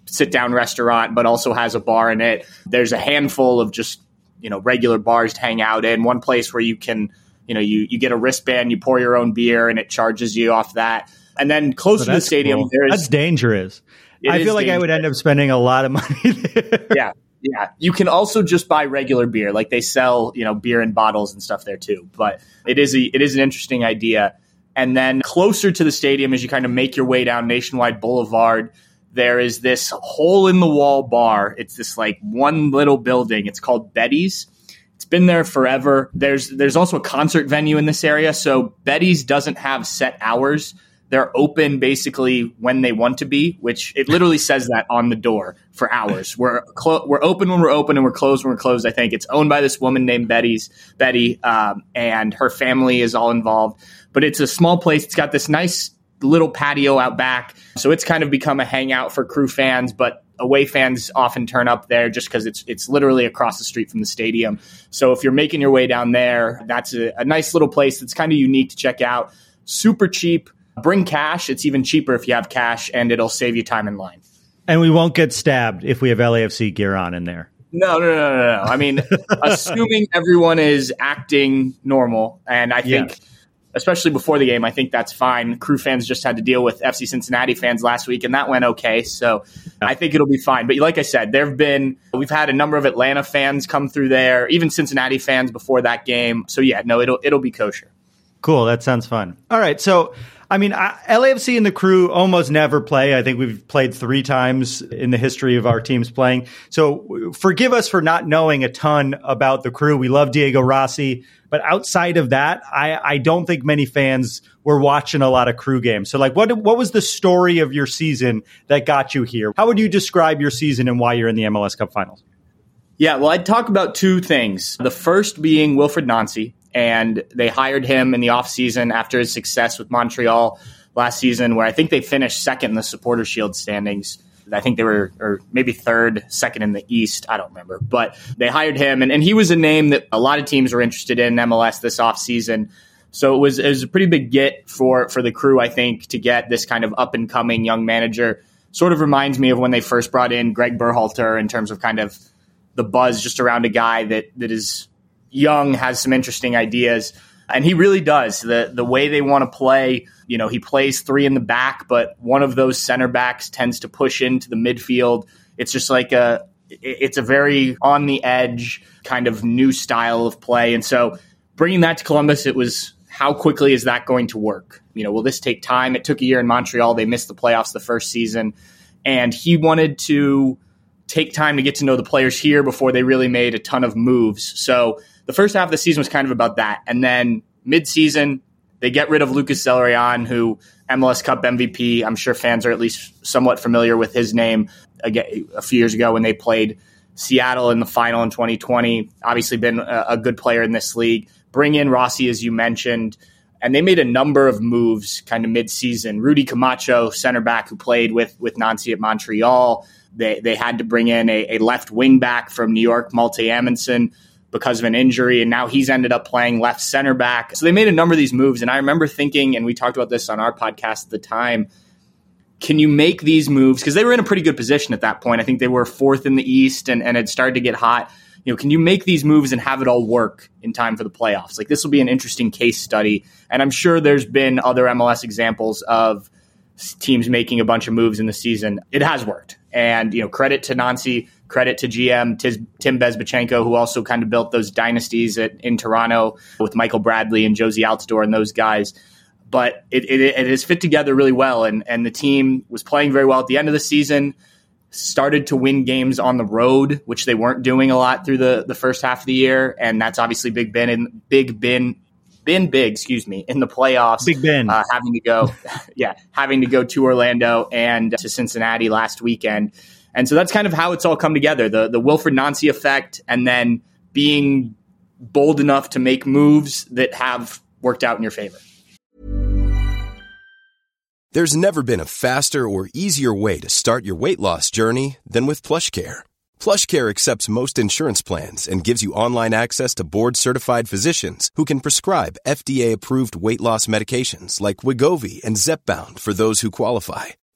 sit down restaurant, but also has a bar in it. There's a handful of just, you know, regular bars to hang out in. One place where you can, you know, you, you get a wristband, you pour your own beer and it charges you off that. And then close to the stadium, cool. there is That's dangerous. I feel like I would end up spending a lot of <laughs> money there. yeah, yeah. You can also just buy regular beer, like they sell, you know, beer in bottles and stuff there too. But it is a, it is an interesting idea. And then closer to the stadium, as you kind of make your way down Nationwide Boulevard, there is this hole in the wall bar. It's this like one little building. It's called Betty's. It's been there forever. There's there's also a concert venue in this area. So Betty's doesn't have set hours. They're open basically when they want to be, which it literally says that on the door for hours. We're clo- we're open when we're open and we're closed when we're closed. I think it's owned by this woman named Betty's Betty, um, and her family is all involved. But it's a small place. It's got this nice little patio out back, so it's kind of become a hangout for crew fans. But away fans often turn up there just because it's it's literally across the street from the stadium. So if you're making your way down there, that's a, a nice little place that's kind of unique to check out. Super cheap. Bring cash. It's even cheaper if you have cash, and it'll save you time in line. and we won't get stabbed if we have LAFC gear on in there. No, no, no, no, no. I mean, <laughs> assuming everyone is acting normal, and I think, Yeah. Especially before the game, I think that's fine. Crew fans just had to deal with FC Cincinnati fans last week, and that went okay. So I think it'll be fine. But like I said, there have been we've had a number of Atlanta fans come through there, even Cincinnati fans before that game. So yeah, no, it'll it'll be kosher. Cool. That sounds fun. All right. So, I mean, I, LAFC and the crew almost never play. I think we've played three times in the history of our teams playing. So, forgive us for not knowing a ton about the crew. We love Diego Rossi, but outside of that, I, I don't think many fans were watching a lot of crew games. So, like, what what was the story of your season that got you here? How would you describe your season and why you're in the MLS Cup Finals? Yeah, well, I'd talk about two things. The first being Wilfried Nancy, and they hired him in the offseason after his success with Montreal last season, where I think they finished second in the Supporter Shield standings. I think they were, or maybe third, second in the East. I don't remember. But they hired him, and, and he was a name that a lot of teams were interested in MLS this offseason. So it was, it was a pretty big get for, for the crew, I think, to get this kind of up and coming young manager. Sort of reminds me of when they first brought in Greg Berhalter in terms of kind of the buzz just around a guy that that is young, has some interesting ideas, and he really does. the The way they want to play, you know, he plays three in the back, but one of those center backs tends to push into the midfield. It's just like a it's a very on the edge kind of new style of play, and so bringing that to Columbus, it was how quickly is that going to work? You know, will this take time? It took a year in Montreal. They missed the playoffs the first season, and he wanted to take time to get to know the players here before they really made a ton of moves. So the first half of the season was kind of about that. And then mid-season, they get rid of Lucas Zelarayán, who MLS Cup MVP. I'm sure fans are at least somewhat familiar with his name again, a few years ago when they played Seattle in the final in 2020. Obviously been a, a good player in this league. Bring in Rossi, as you mentioned. And they made a number of moves kind of mid-season. Rudy Camacho, center back who played with, with Nancy at Montreal. They, they had to bring in a, a left wing back from New York, Malte Amundsen, because of an injury, and now he's ended up playing left center back. So they made a number of these moves, and I remember thinking, and we talked about this on our podcast at the time. Can you make these moves? Because they were in a pretty good position at that point. I think they were fourth in the East and, and had started to get hot. You know, can you make these moves and have it all work in time for the playoffs? Like this will be an interesting case study, and I'm sure there's been other MLS examples of teams making a bunch of moves in the season. It has worked, and you know, credit to Nancy, credit to GM Tiz, Tim Bezbatchenko, who also kind of built those dynasties at, in Toronto with Michael Bradley and Jozy Altidore and those guys. But it, it, it has fit together really well, and and the team was playing very well at the end of the season. Started to win games on the road, which they weren't doing a lot through the, the first half of the year, and that's obviously Big Ben and Big Ben been big, excuse me, in the playoffs. Big Ben uh, having to go, <laughs> yeah, having to go to Orlando and to Cincinnati last weekend, and so that's kind of how it's all come together. The the Wilfried Nancy effect, and then being bold enough to make moves that have worked out in your favor. There's never been a faster or easier way to start your weight loss journey than with PlushCare. PlushCare accepts most insurance plans and gives you online access to board-certified physicians who can prescribe FDA-approved weight loss medications like Wegovy and Zepbound for those who qualify.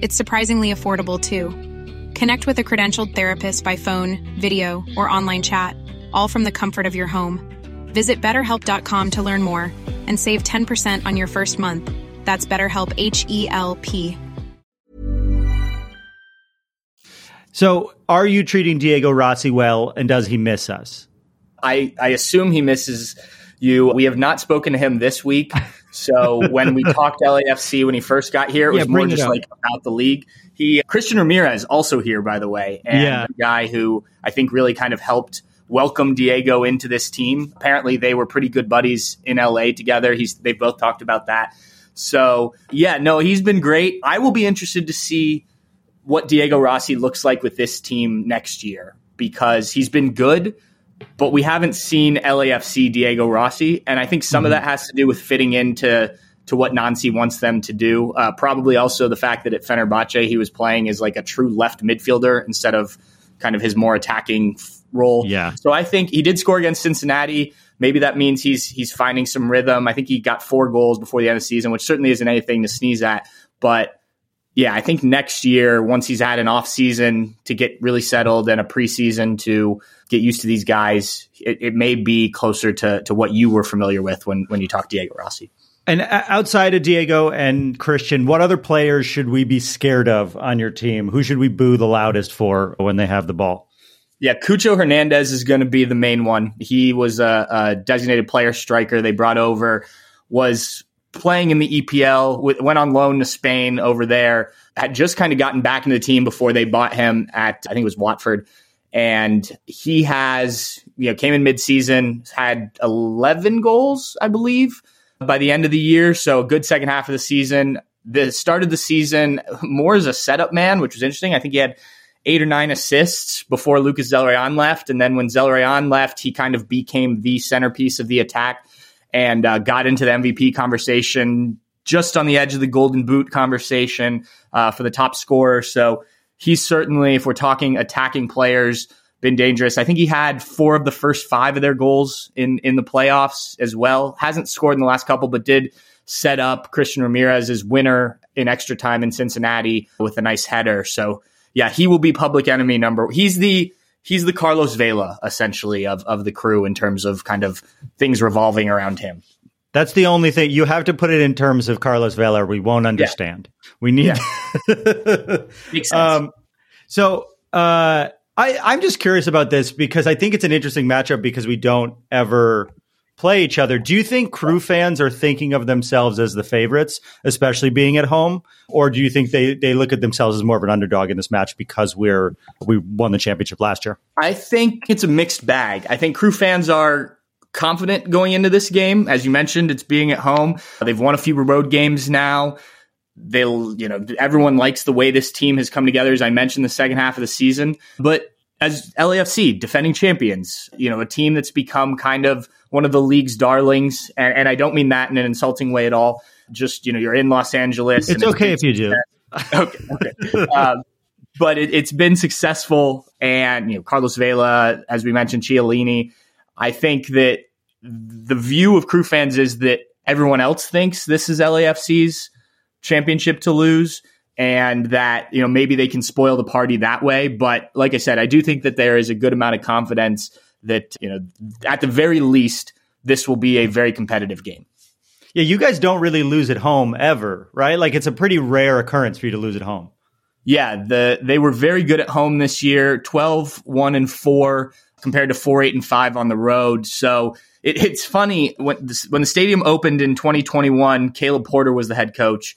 It's surprisingly affordable too. Connect with a credentialed therapist by phone, video, or online chat, all from the comfort of your home. Visit betterhelp.com to learn more and save 10% on your first month. That's BetterHelp H E L P. So, are you treating Diego Rossi well, and does he miss us? I, I assume he misses you. We have not spoken to him this week. <laughs> So when we talked LAFC when he first got here, it Yeah, was more just like about the league. He uh, Christian Ramirez also here, by the way, and Yeah. a guy who I think really kind of helped welcome Diego into this team. Apparently, they were pretty good buddies in LA together. He's they both talked about that. So yeah, no, he's been great. I will be interested to see what Diego Rossi looks like with this team next year because he's been good, but we haven't seen LAFC Diego Rossi, and I think some of that has to do with fitting into to what Nancy wants them to do. Uh, probably also the fact that at Fenerbahce he was playing as like a true left midfielder instead of kind of his more attacking role. Yeah. So I think he did score against Cincinnati. Maybe that means he's he's finding some rhythm. I think he got four goals before the end of the season, which certainly isn't anything to sneeze at. But yeah, I think next year, once he's had an off season to get really settled and a preseason to get used to these guys, it, it may be closer to, to what you were familiar with when, when you talked Diego Rossi. And uh, outside of Diego and Christian, what other players should we be scared of on your team? Who should we boo the loudest for when they have the ball? Yeah, Cucho Hernandez is going to be the main one. He was a, a designated player striker they brought over, was playing in the EPL, went on loan to Spain over there, had just kind of gotten back into the team before they bought him at, I think it was Watford. And he has, you know, came in midseason, had 11 goals, I believe, by the end of the year. So a good second half of the season. The start of the season more as a setup man, which was interesting. I think he had eight or nine assists before Lucas Zelarayán left. And then when Zelarayán left, he kind of became the centerpiece of the attack and uh, got into the MVP conversation just on the edge of the Golden Boot conversation uh, for the top scorer. So he's certainly, if we're talking attacking players, been dangerous. I think he had four of the first five of their goals in in the playoffs as well. Hasn't scored in the last couple, but did set up Christian Ramirez's winner in extra time in Cincinnati with a nice header. So yeah, he will be public enemy number. He's the he's the Carlos Vela essentially of of the crew in terms of kind of things revolving around him. That's the only thing you have to put it in terms of Carlos Vela. or We won't understand. We need. <laughs> Makes sense. um, so uh, I, I'm just curious about this because I think it's an interesting matchup because we don't ever play each other. Do you think crew fans are thinking of themselves as the favorites, especially being at home, or do you think they they look at themselves as more of an underdog in this match because we're we won the championship last year? I think it's a mixed bag. I think crew fans are confident going into this game. As you mentioned, it's being at home. They've won a few road games now. They'll, you know, everyone likes the way this team has come together, as I mentioned, the second half of the season. But as LAFC, defending champions, you know, a team that's become kind of one of the league's darlings. And, and I don't mean that in an insulting way at all. Just, you know, you're in Los Angeles. It's okay if you do. okay, okay. Um, <laughs> but it, it's been successful, and you know Carlos Vela, as we mentioned, Chiellini. I think that the view of crew fans is that everyone else thinks this is LAFC's championship to lose, and that you know maybe they can spoil the party that way. But like I said, I do think that there is a good amount of confidence that you know at the very least this will be a very competitive game. Yeah, you guys don't really lose at home ever, right? Like it's a pretty rare occurrence for you to lose at home. Yeah, the they were very good at home this year 12 1 and 4 compared to 4 8 and 5 on the road. So it, it's funny when the, when the stadium opened in 2021, Caleb Porter was the head coach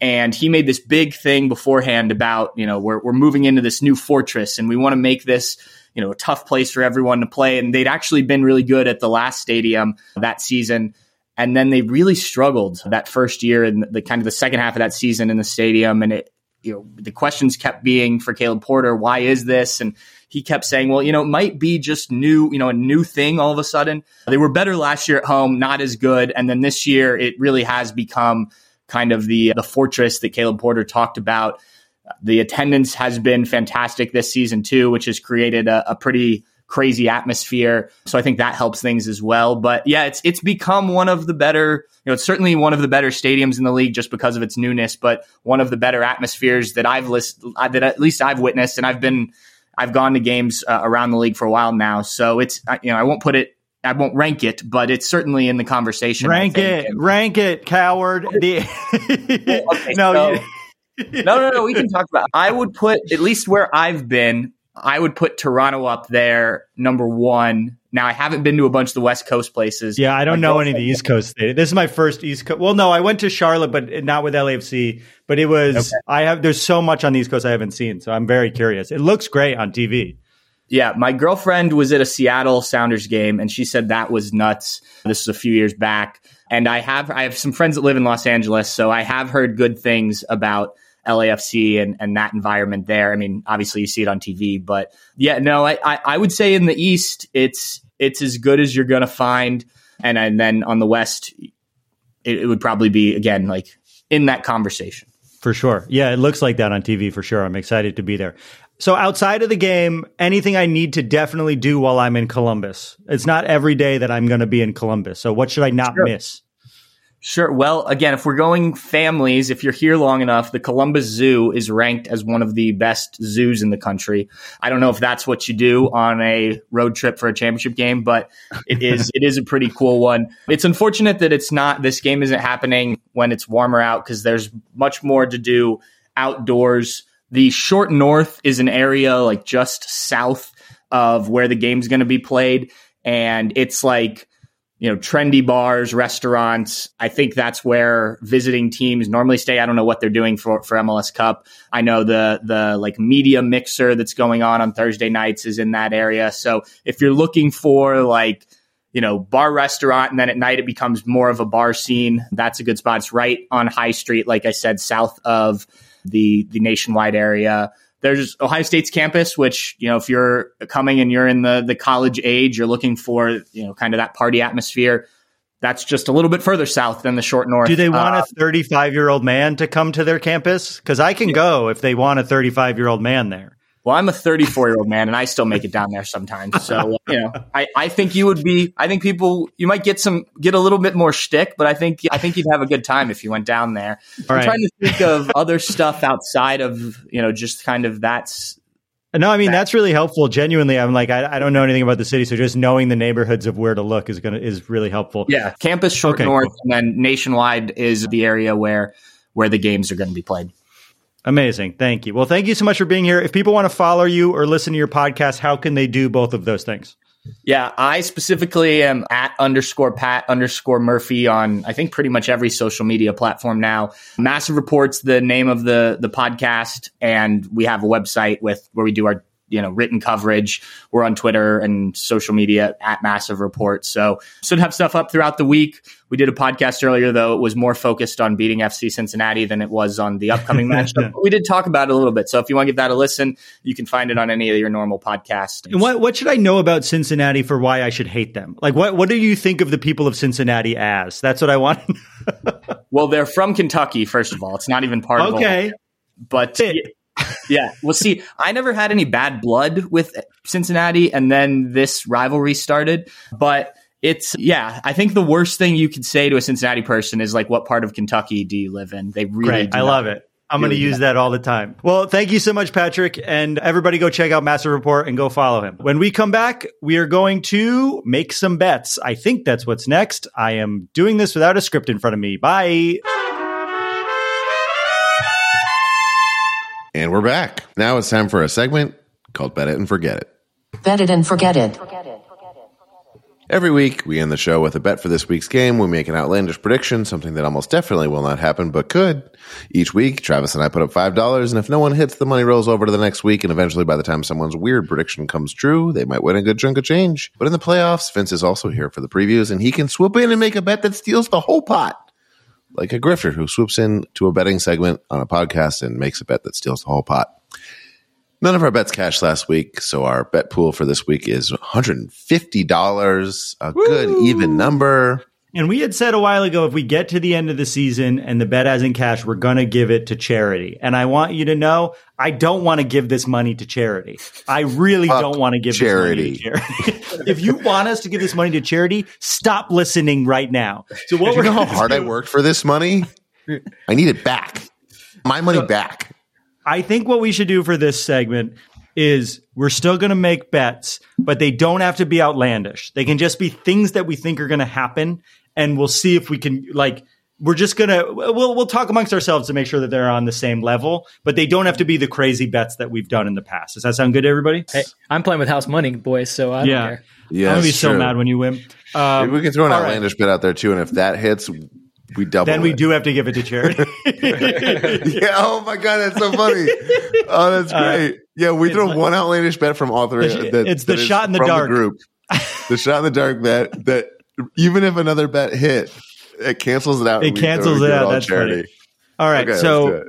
and he made this big thing beforehand about, you know, we're we're moving into this new fortress and we want to make this you know, a tough place for everyone to play. And they'd actually been really good at the last stadium that season. And then they really struggled that first year and the kind of the second half of that season in the stadium. And it, you know, the questions kept being for Caleb Porter, why is this? And he kept saying, well, you know, it might be just new, you know, a new thing all of a sudden. They were better last year at home, not as good. And then this year, it really has become kind of the the fortress that Caleb Porter talked about. The attendance has been fantastic this season too, which has created a, a pretty crazy atmosphere. So I think that helps things as well. But yeah, it's it's become one of the better, you know, it's certainly one of the better stadiums in the league just because of its newness, but one of the better atmospheres that I've list that at least I've witnessed and I've been I've gone to games uh, around the league for a while now. So it's you know, I won't put it I won't rank it, but it's certainly in the conversation. Rank it, rank it, coward. The okay, <laughs> no, so, you- <laughs> no, no, no. We can talk about. I would put at least where I've been. I would put Toronto up there, number one. Now I haven't been to a bunch of the West Coast places. Yeah, I don't know any of the East Coast. This is my first East Coast. Well, no, I went to Charlotte, but not with LAFC. But it was. Okay. I have. There's so much on the East Coast I haven't seen, so I'm very curious. It looks great on TV. Yeah, my girlfriend was at a Seattle Sounders game and she said that was nuts. This was a few years back. And I have I have some friends that live in Los Angeles, so I have heard good things about LAFC and, and that environment there. I mean, obviously you see it on TV, but yeah, no, I, I, I would say in the East it's it's as good as you're gonna find. And and then on the West, it, it would probably be again like in that conversation. For sure. Yeah, it looks like that on TV for sure. I'm excited to be there. So outside of the game, anything I need to definitely do while I'm in Columbus. It's not every day that I'm going to be in Columbus. So what should I not sure. miss? Sure. Well, again, if we're going families, if you're here long enough, the Columbus Zoo is ranked as one of the best zoos in the country. I don't know if that's what you do on a road trip for a championship game, but it is it is a pretty cool one. It's unfortunate that it's not this game isn't happening when it's warmer out because there's much more to do outdoors. The short north is an area like just south of where the game's going to be played. And it's like, you know, trendy bars, restaurants. I think that's where visiting teams normally stay. I don't know what they're doing for, for MLS Cup. I know the, the like media mixer that's going on on Thursday nights is in that area. So if you're looking for like, you know, bar restaurant, and then at night it becomes more of a bar scene. That's a good spot. It's right on High Street, like I said, south of the the nationwide area. There's Ohio State's campus, which you know if you're coming and you're in the the college age, you're looking for you know kind of that party atmosphere. That's just a little bit further south than the short north. Do they want uh, a 35 year old man to come to their campus? Because I can yeah. go if they want a 35 year old man there. Well, I'm a 34 year old man and I still make it down there sometimes. So, uh, you know, I, I think you would be, I think people, you might get some, get a little bit more shtick, but I think, I think you'd have a good time if you went down there. All I'm right. trying to think of other stuff outside of, you know, just kind of that's, no, I mean that's really helpful. Genuinely, I'm like I, I, don't know anything about the city, so just knowing the neighborhoods of where to look is gonna is really helpful. Yeah, campus short okay, north, cool. and then nationwide is the area where where the games are going to be played. Amazing. Thank you. Well, thank you so much for being here. If people want to follow you or listen to your podcast, how can they do both of those things? Yeah, I specifically am at underscore Pat underscore Murphy on I think pretty much every social media platform now. Massive Reports, the name of the the podcast, and we have a website with where we do our you know written coverage. We're on Twitter and social media at Massive Report. So should have stuff up throughout the week. We did a podcast earlier though; it was more focused on beating FC Cincinnati than it was on the upcoming <laughs> match. we did talk about it a little bit. So if you want to give that a listen, you can find it on any of your normal podcasts. And what what should I know about Cincinnati for why I should hate them? Like what what do you think of the people of Cincinnati as? That's what I want. <laughs> well, they're from Kentucky. First of all, it's not even part okay. of okay. But yeah. Well, see, I never had any bad blood with Cincinnati, and then this rivalry started. But it's yeah, I think the worst thing you could say to a Cincinnati person is like, "What part of Kentucky do you live in?" They really, Great. I love it. I'm going to use that all the time. Well, thank you so much, Patrick. And everybody go check out Massive Report and go follow him. When we come back, we are going to make some bets. I think that's what's next. I am doing this without a script in front of me. Bye. And we're back. Now it's time for a segment called Bet It and Forget It. Bet it and forget it. Every week, we end the show with a bet for this week's game. We make an outlandish prediction, something that almost definitely will not happen, but could. Each week, Travis and I put up $5, and if no one hits, the money rolls over to the next week, and eventually, by the time someone's weird prediction comes true, they might win a good chunk of change. But in the playoffs, Vince is also here for the previews, and he can swoop in and make a bet that steals the whole pot like a grifter who swoops in to a betting segment on a podcast and makes a bet that steals the whole pot. None of our bets cashed last week, so our bet pool for this week is $150, a Woo! good even number. And we had said a while ago if we get to the end of the season and the bet hasn't cashed, we're going to give it to charity. And I want you to know I don't want to give this money to charity. I really Fuck don't want to give charity. this money to charity. <laughs> if you want us to give this money to charity, stop listening right now. So what Do we're you know how gonna hard I worked for this money? I need it back. My money back. I think what we should do for this segment is we're still going to make bets, but they don't have to be outlandish. They can just be things that we think are going to happen, and we'll see if we can like. We're just gonna we'll we'll talk amongst ourselves to make sure that they're on the same level, but they don't have to be the crazy bets that we've done in the past. Does that sound good to everybody? Hey, I'm playing with house money, boys, so I don't yeah, care. Yeah, I'm gonna be it's so mad when you win. Um, we can throw an all right. outlandish bet out there too, and if that hits, we double. Then we it. do have to give it to charity. <laughs> yeah. Oh my god, that's so funny. Oh, that's Uh, great. yeah, we throw one outlandish bet from all three. It's- <laughs> that- it's the that is shot in the from dark. group. The shot in the dark bet that even if another bet hit, it cancels it out. It and we throw- cancels it out. all That's charity. funny. All right, Okay, so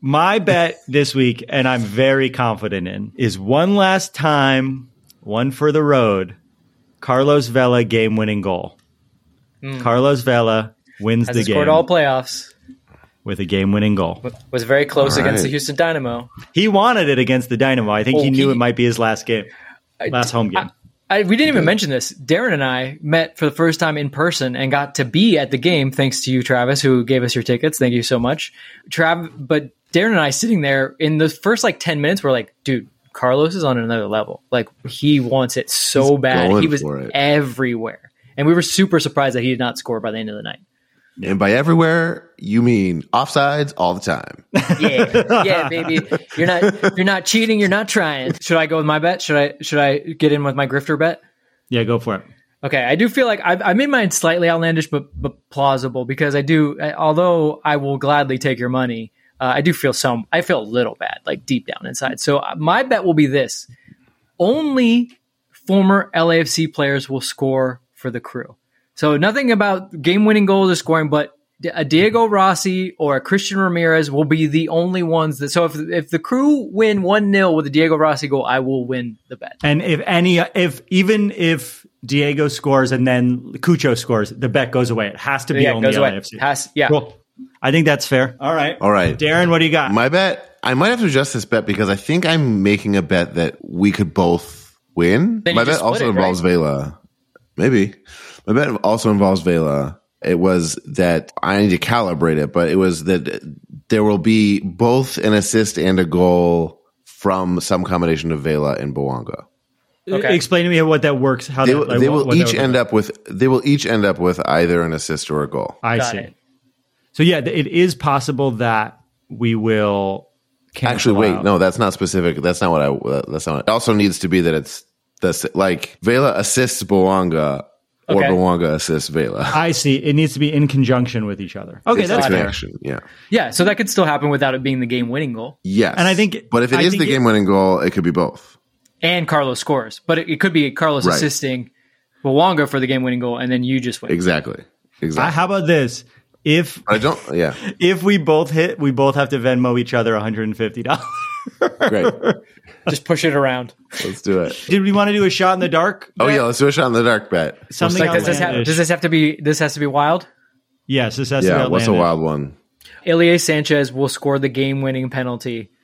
my bet this week, and I'm very confident in, is one last time, one for the road. Carlos Vela game winning goal. Carlos Vela wins Has the scored game all playoffs. with a game winning goal. Was very close All against the Houston Dynamo. He wanted it against the Dynamo. I think Oh, he knew oh, he- it might be his last game, last home game. I, we didn't even mention this. Darren and I met for the first time in person and got to be at the game thanks to you, Travis, who gave us your tickets. Thank you so much, Trav. But Darren and I sitting there in the first like ten minutes, we're like, dude, Carlos is on another level. Like he wants it so He's bad. He was everywhere, and we were super surprised that he did not score by the end of the night. And by everywhere, you mean offsides all the time. Yeah, yeah, baby. You're not you're not cheating. You're not trying. Should I go with my bet? Should I should I get in with my grifter bet? yeah, go for it. Okay, I do feel like I've, I made mine slightly outlandish, but but plausible because I do. Although I will gladly take your money, uh, I do feel some. I feel a little bad, like deep down inside. So uh, my bet will be this: only former LAFC players will score for the crew. So nothing about game-winning goals or scoring, but a Diego Rossi or a Christian Ramirez will be the only ones that. So if if the crew win one 0 with a Diego Rossi goal, I will win the bet. And if any, if even if Diego scores and then Cucho scores, the bet goes away. It has to be Yeah, only goes away. LAFC. Has yeah. Cool. I think that's fair. All right. All right. Darren, what do you got? My bet, I might have to adjust this bet because I think I'm making a bet that we could both win. Then My bet also it, involves Vela. Maybe. My bet also involves Vela. It was that I need to calibrate it, but it was that there will be both an assist and a goal from some combination of Vela and Bouanga. Okay. Explain to me what that works. How They, that, will- like, they will what each would end look up with they will each end up with either an assist or a goal. I Got see. it. So yeah, it is possible that we will. Actually, wait, out. no, that's not specific. That's not what I. That's not. It also needs to be that it's the like Vela assists Bouanga or Okay. Bouanga assists Vela. <laughs> I see. It needs to be in conjunction with each other. Okay, It's that's a fair. Yeah. Yeah, so that could still happen without it being the game-winning goal. Yes. And I think- but if it I is the game-winning goal, it could be both. and Carlos scores. But it, it could be Carlos Right. assisting Bouanga for the game winning goal, and then you just win. Exactly. Uh, Exactly. how about this? If I don't. Yeah. <laughs> if we both hit, we both have to Venmo each other one hundred and fifty dollars. Great. <laughs> just push it around. Let's do it. Did we want to do a shot in the dark? Oh yeah, let's do a shot in the dark bet. Something Like, does this, have, does this have to be? This has to be wild. Yes, this has to Yeah. be What's a wild one? Ilie Sanchez will score the game winning penalty. <laughs>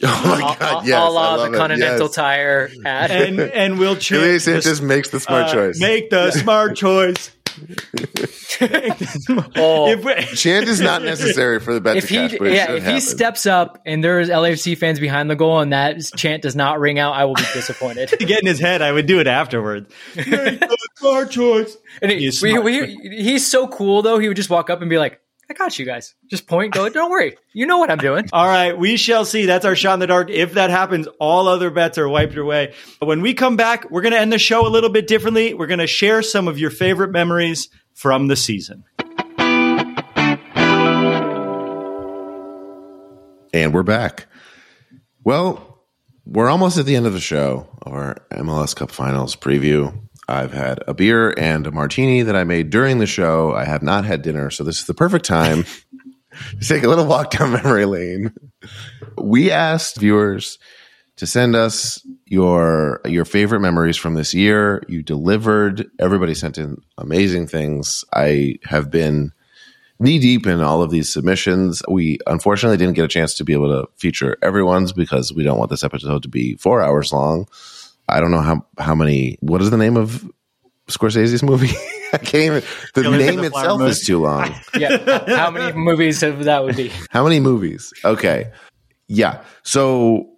Oh my god! Yes, a I la love the it. Continental Yes. Tire ad. and and we'll choose. Ilie Sanchez makes the smart uh, choice. Make the smart choice. <laughs> oh, If Chant is not necessary for the bet if to he cash, but yeah, should if he steps up and there's LAFC fans behind the goal and that chant does not ring out, I will be disappointed. <laughs> To get in his head, I would do it afterwards. Make the smart choice. And he, He's we, we, he's so cool though. He would just walk up and be like, "I got you guys." Just point, go. Don't worry, you know what I'm doing. All right, we shall see. That's our shot in the dark. If that happens, all other bets are wiped away. But when we come back, we're going to end the show a little bit differently. We're going to share some of your favorite memories from the season. And we're back. Well, we're almost at the end of the show our MLS Cup Finals preview. I've had a beer and a martini that I made during the show. I have not had dinner, so this is the perfect time <laughs> to take a little walk down memory lane. We asked viewers to send us your your favorite memories from this year. You delivered. Everybody sent in amazing things. I have been knee deep in all of these submissions. We unfortunately didn't get a chance to be able to feature everyone's because we don't want this episode to be four hours long. I don't know how how many. What is the name of Scorsese's movie? <laughs> I can't even. The Killers name the itself is too long. <laughs> yeah. How many <laughs> movies of that would be? How many movies? Okay. Yeah. So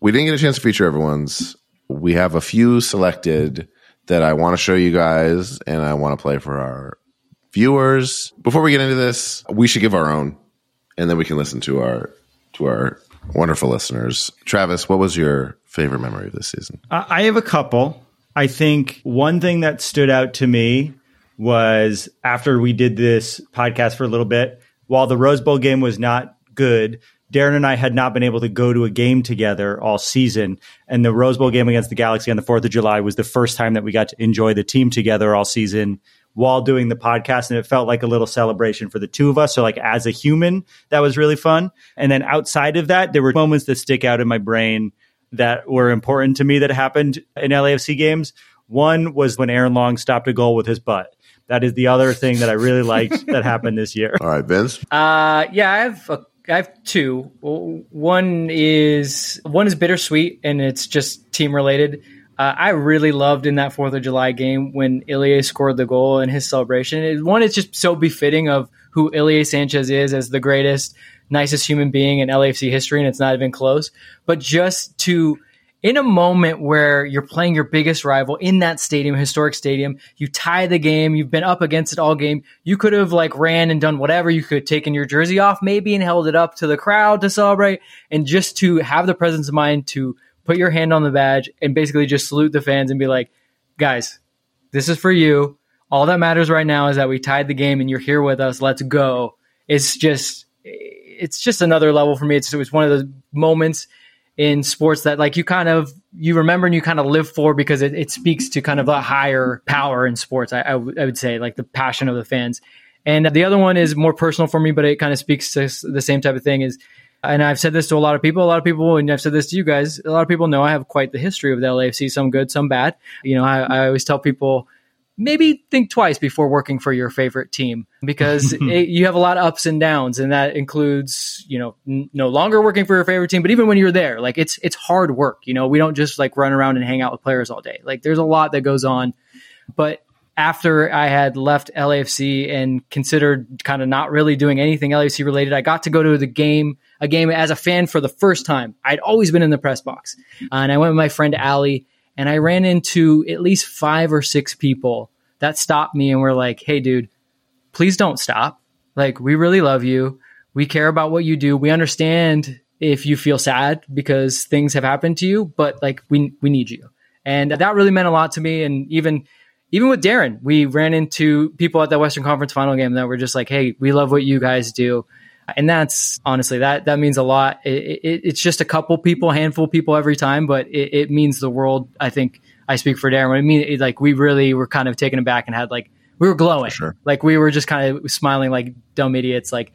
we didn't get a chance to feature everyone's. We have a few selected that I want to show you guys and I want to play for our viewers. Before we get into this, we should give our own and then we can listen to our to our wonderful listeners. Travis, what was your favorite memory of this season? I have a couple. I think one thing that stood out to me was after we did this podcast for a little bit, while the Rose Bowl game was not good, Darren and I had not been able to go to a game together all season. And the Rose Bowl game against the Galaxy on the 4th of July was the first time that we got to enjoy the team together all season while doing the podcast. And it felt like a little celebration for the two of us. So, like, as a human, that was really fun. And then outside of that, there were moments that stick out in my brain that were important to me that happened in LAFC games. One was when Aaron Long stopped a goal with his butt. That is the other thing that I really liked that happened this year. All right, Vince. Uh, yeah, I have a, I have two. One is one is bittersweet, and it's just team related. Uh, I really loved in that Fourth of July game when Ilie scored the goal and his celebration. It, one, it's just so befitting of who Ilie Sanchez is as the greatest, nicest human being in LAFC history, and it's not even close. But just to in a moment where you're playing your biggest rival in that stadium, historic stadium, you tie the game, you've been up against it all game. You could have like ran and done whatever. You could have taken your jersey off maybe and held it up to the crowd to celebrate. And just to have the presence of mind to put your hand on the badge and basically just salute the fans and be like, guys, this is for you. All that matters right now is that we tied the game and you're here with us. Let's go. It's just, it's just another level for me. It's, it's one of those moments in sports that like you kind of you remember and you kind of live for because it, it speaks to kind of a higher power in sports I, I, w- I would say like the passion of the fans and the other one is more personal for me but it kind of speaks to the same type of thing is and I've said this to a lot of people a lot of people and I've said this to you guys a lot of people know I have quite the history of the LAFC some good some bad you know I, I always tell people maybe think twice before working for your favorite team because <laughs> it, you have a lot of ups and downs and that includes you know n- no longer working for your favorite team but even when you're there like it's it's hard work you know we don't just like run around and hang out with players all day like there's a lot that goes on but after I had left LAFC and considered kind of not really doing anything LAFC related, I got to go to the game, a game as a fan for the first time. I'd always been in the press box. Uh, and I went with my friend Allie and I ran into at least five or six people that stopped me and were like, hey, dude, please don't stop. Like, we really love you. We care about what you do. We understand if you feel sad because things have happened to you, but like, we, we need you. And that really meant a lot to me. And even, even with Darren, we ran into people at the Western Conference final game that were just like, "Hey, we love what you guys do," and that's honestly that that means a lot. It, it, it's just a couple people, handful of people every time, but it, it means the world. I think I speak for Darren. I mean, like we really were kind of taken aback and had like we were glowing, Sure. like we were just kind of smiling like dumb idiots, like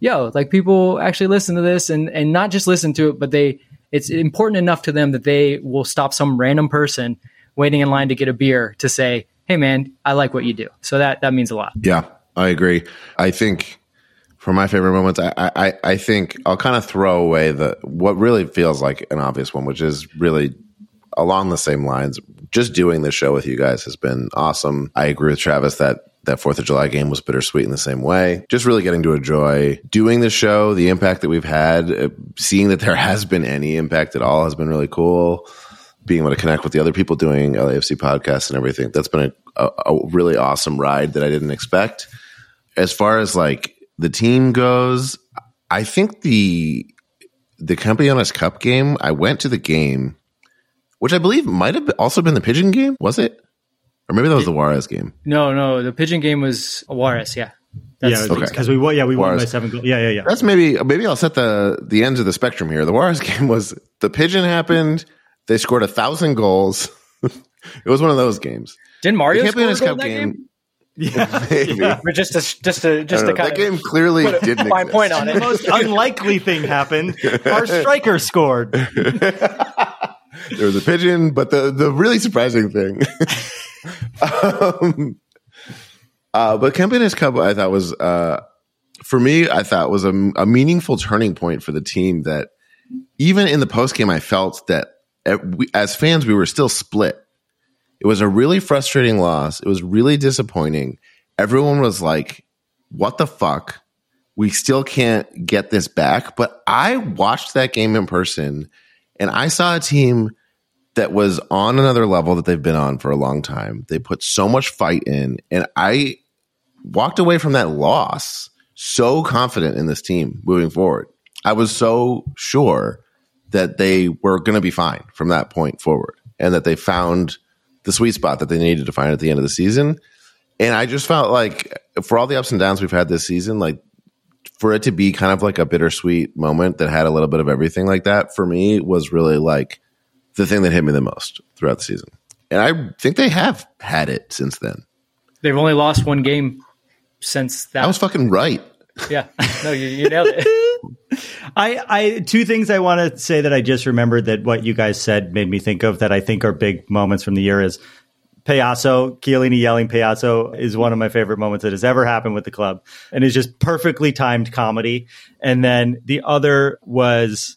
yo, like people actually listen to this and and not just listen to it, but they it's important enough to them that they will stop some random person waiting in line to get a beer to say, "Hey, man, I like what you do." So that that means a lot. Yeah, I agree. I think for my favorite moments, I, I, I think I'll kind of throw away the what really feels like an obvious one, which is really along the same lines. Just doing this show with you guys has been awesome. I agree with Travis that that Fourth of July game was bittersweet in the same way. Just really getting to enjoy doing the show, the impact that we've had, uh, seeing that there <laughs> has been any impact at all has been really cool. Being able to connect with the other people doing LAFC podcasts and everything, that's been a, a, a really awesome ride that I didn't expect. As far as like the team goes, I think the the Campeones Cup game, I went to the game, which I believe might have also been the Pigeon game, was it? Or maybe that was the Juarez game. No, no, the pigeon game was Juarez. Yeah, yeah, because we won. Yeah, we won by seven goals. Yeah, yeah, yeah. That's maybe maybe I'll set the the ends of the spectrum here. The Juarez <laughs> game was the Pigeon happened. They scored a thousand goals. <laughs> it was one of those games. Didn't Mario The score a Campeones goal Cup in that game. Game? <laughs> Maybe. Or just to just to just don't to know. kind that of game clearly put didn't fine exist. point on it. The it. most <laughs> unlikely thing happened. Our <laughs> striker scored. there was a pigeon, but the the really surprising thing, um, uh, but Campeones Cup, I thought was uh, for me, I thought was a, a meaningful turning point for the team. That even in the post game, I felt that uh, we, as fans, we were still split. It was a really frustrating loss. It was really disappointing. Everyone was like, "What the fuck." we still can't get this back. But I watched that game in person and I saw a team that was on another level that they've been on for a long time. They put so much fight in and I walked away from that loss so confident in this team moving forward. I was so sure that they were going to be fine from that point forward and that they found the sweet spot that they needed to find at the end of the season. And I just felt like for all the ups and downs we've had this season, like for it to be kind of like a bittersweet moment that had a little bit of everything like that for me was really like the thing that hit me the most throughout the season. And I think they have had it since then. They've only lost one game since that. I was fucking right. Yeah. <laughs> No, you, you nailed it. <laughs> I, I, two things I want to say that I just remembered that what you guys said made me think of that I think are big moments from the year is Payaso, Chiellini yelling Payaso is one of my favorite moments that has ever happened with the club and is just perfectly timed comedy. And then the other was,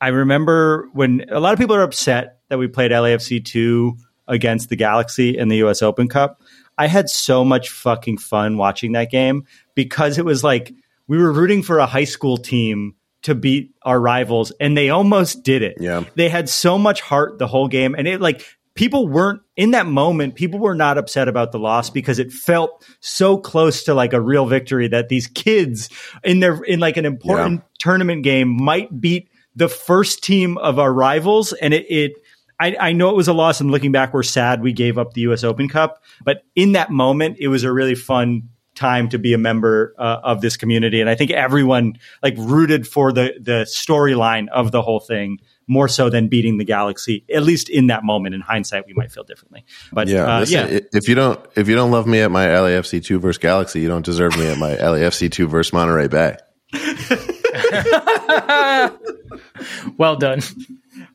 I remember when a lot of people are upset that we played LAFC 2 against the Galaxy in the US Open Cup. I had so much fucking fun watching that game because it was like we were rooting for a high school team to beat our rivals and they almost did it. Yeah. They had so much heart the whole game and it like people weren't in that moment people were not upset about the loss because it felt so close to like a real victory that these kids in their in like an important yeah. tournament game might beat the first team of our rivals and it, it I, I, know it was a loss and looking back we're sad we gave up the us open cup but in that moment it was a really fun time to be a member uh, of this community and i think everyone like rooted for the the storyline of the whole thing more so than beating the Galaxy. At least in that moment, in hindsight, we might feel differently. But yeah, uh, listen, yeah. If you don't, if you don't love me at my LAFC two versus Galaxy, you don't deserve me at my <laughs> LAFC two versus Monterey Bay. <laughs> well done.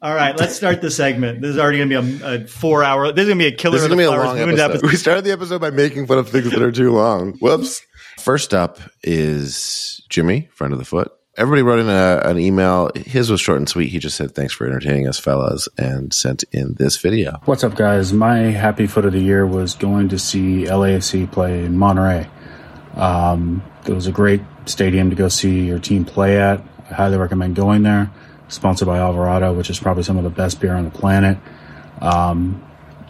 All right, let's start the segment. This is already going to be a, a, four hour. This is going to be a killer. This is going to be a long episode. episode. We started the episode by making fun of things that are too long. Whoops. First up is Jimmy, friend of the foot everybody wrote in a, an email. His was short and sweet. He just said, "Thanks for entertaining us, fellas," and sent in this video. What's up, guys? My happy foot of the year was going to see LAFC play in Monterey. Um, it was a great stadium to go see your team play at. I highly recommend going there. Sponsored by Alvarado, which is probably some of the best beer on the planet. Um,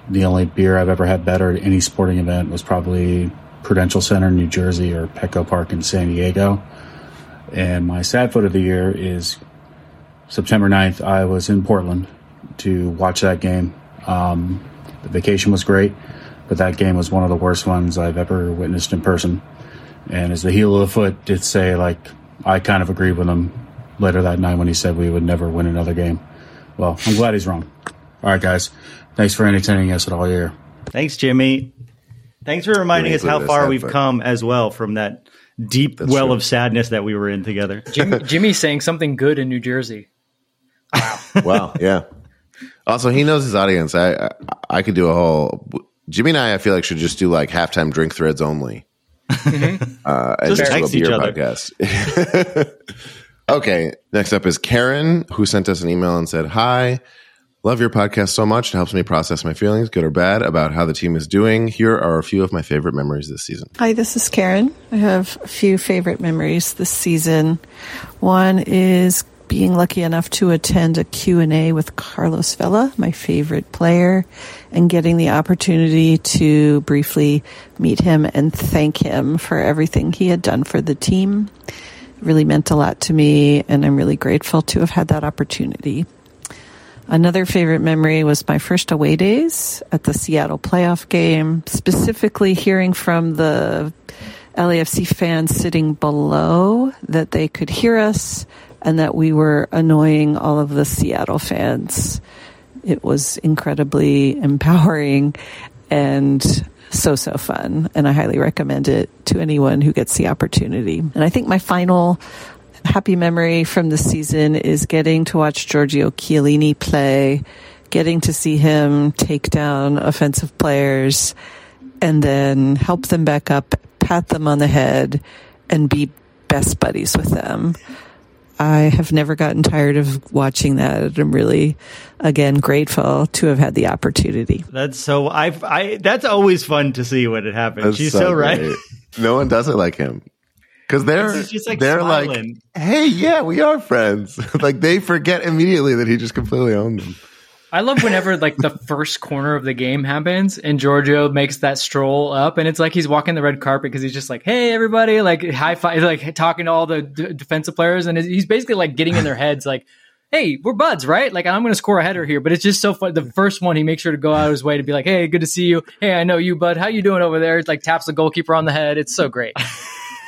the only beer I've ever had better at any sporting event was probably Prudential Center in New Jersey or Petco Park in San Diego. And my sad foot of the year is September 9th. I was in Portland to watch that game. Um, the vacation was great, but that game was one of the worst ones I've ever witnessed in person. And as the heel of the foot did say, like, I kind of agreed with him later that night when he said we would never win another game. Well, I'm glad he's wrong. All right, guys. Thanks for entertaining us at all year. Thanks, Jimmy. Thanks for reminding us how far we've come as well from that deep That's well true. of sadness that we were in together. <laughs> Jimmy, Jimmy's saying something good in New Jersey. Wow. wow. Yeah. Also, he knows his audience. I, I, I could do a whole. Jimmy and I, I feel like should just do like halftime drink threads only, mm-hmm. uh, and just, just do a beer podcast. <laughs> okay. Next up is Karen, who sent us an email and said, "Hi." Love your podcast so much. It helps me process my feelings, good or bad, about how the team is doing. Here are a few of my favorite memories this season. Hi, this is Karen. I have a few favorite memories this season. One is being lucky enough to attend a Q&A with Carlos Vela, my favorite player, and getting the opportunity to briefly meet him and thank him for everything he had done for the team. Really meant a lot to me, and I'm really grateful to have had that opportunity. Another favorite memory was my first away days at the Seattle playoff game, specifically hearing from the LAFC fans sitting below that they could hear us and that we were annoying all of the Seattle fans. It was incredibly empowering and so, so fun. And I highly recommend it to anyone who gets the opportunity. And I think my final happy memory from the season is getting to watch Giorgio Chiellini play, getting to see him take down offensive players and then help them back up, pat them on the head, and be best buddies with them. I have never gotten tired of watching that. I'm really, again, grateful to have had the opportunity. That's so I've I that's always fun to see when it happens. That's She's so, right. great. No one does it like him. Because they're just, like, they're like, hey, yeah, we are friends. <laughs> like they forget immediately that he just completely owned them. I love whenever like the first corner of the game happens and Giorgio makes that stroll up and it's like he's walking the red carpet because he's just like, "Hey, everybody!" Like high five, like talking to all the d- defensive players and he's basically like getting in their heads, like, "Hey, we're buds, right? Like I'm going to score a header here." But it's just so fun. The first one, he makes sure to go out of his way to be like, "Hey, good to see you. Hey, I know you, bud. How you doing over there?" It's like taps the goalkeeper on the head. It's so great.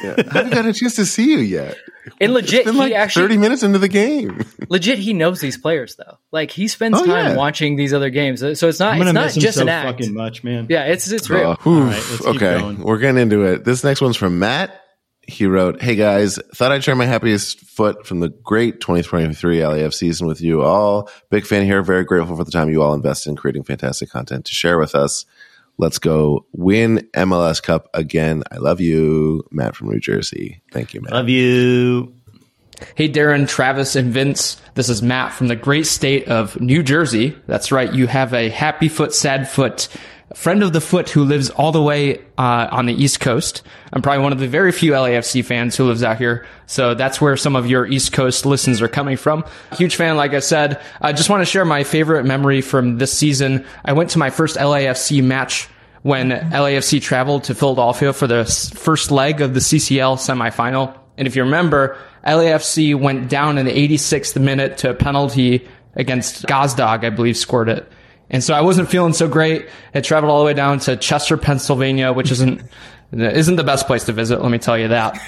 Yeah. I haven't got a chance to see you yet. And legit, It's been he actually 30 minutes into the game. legit he knows these players though. Like he spends Oh, time yeah. watching these other games. So it's not I'm gonna it's not miss him just so an act. fucking much, man. Yeah, it's it's real. Oh, oof. right, let's keep okay, going. we're getting into it. This next one's from Matt. He wrote, "Hey guys, thought I'd share my happiest foot from the great 2023 LAF season with you all. Big fan here. Very grateful for the time you all invested in creating fantastic content to share with us. Let's go win MLS Cup again. I love you, Matt from New Jersey. Thank you, Matt. Love you. Hey, Darren, Travis, and Vince. This is Matt from the great state of New Jersey. That's right. You have a happy foot, sad foot, friend of the foot who lives all the way uh, on the East Coast. I'm probably one of the very few LAFC fans who lives out here. So that's where some of your East Coast listens are coming from. Huge fan, like I said. I just want to share my favorite memory from this season. I went to my first LAFC match when LAFC traveled to Philadelphia for the first leg of the CCL semifinal. And if you remember, LAFC went down in the 86th minute to a penalty against Gazdag, I believe, scored it. And so I wasn't feeling so great. I traveled all the way down to Chester, Pennsylvania, which isn't <laughs> isn't the best place to visit, let me tell you that.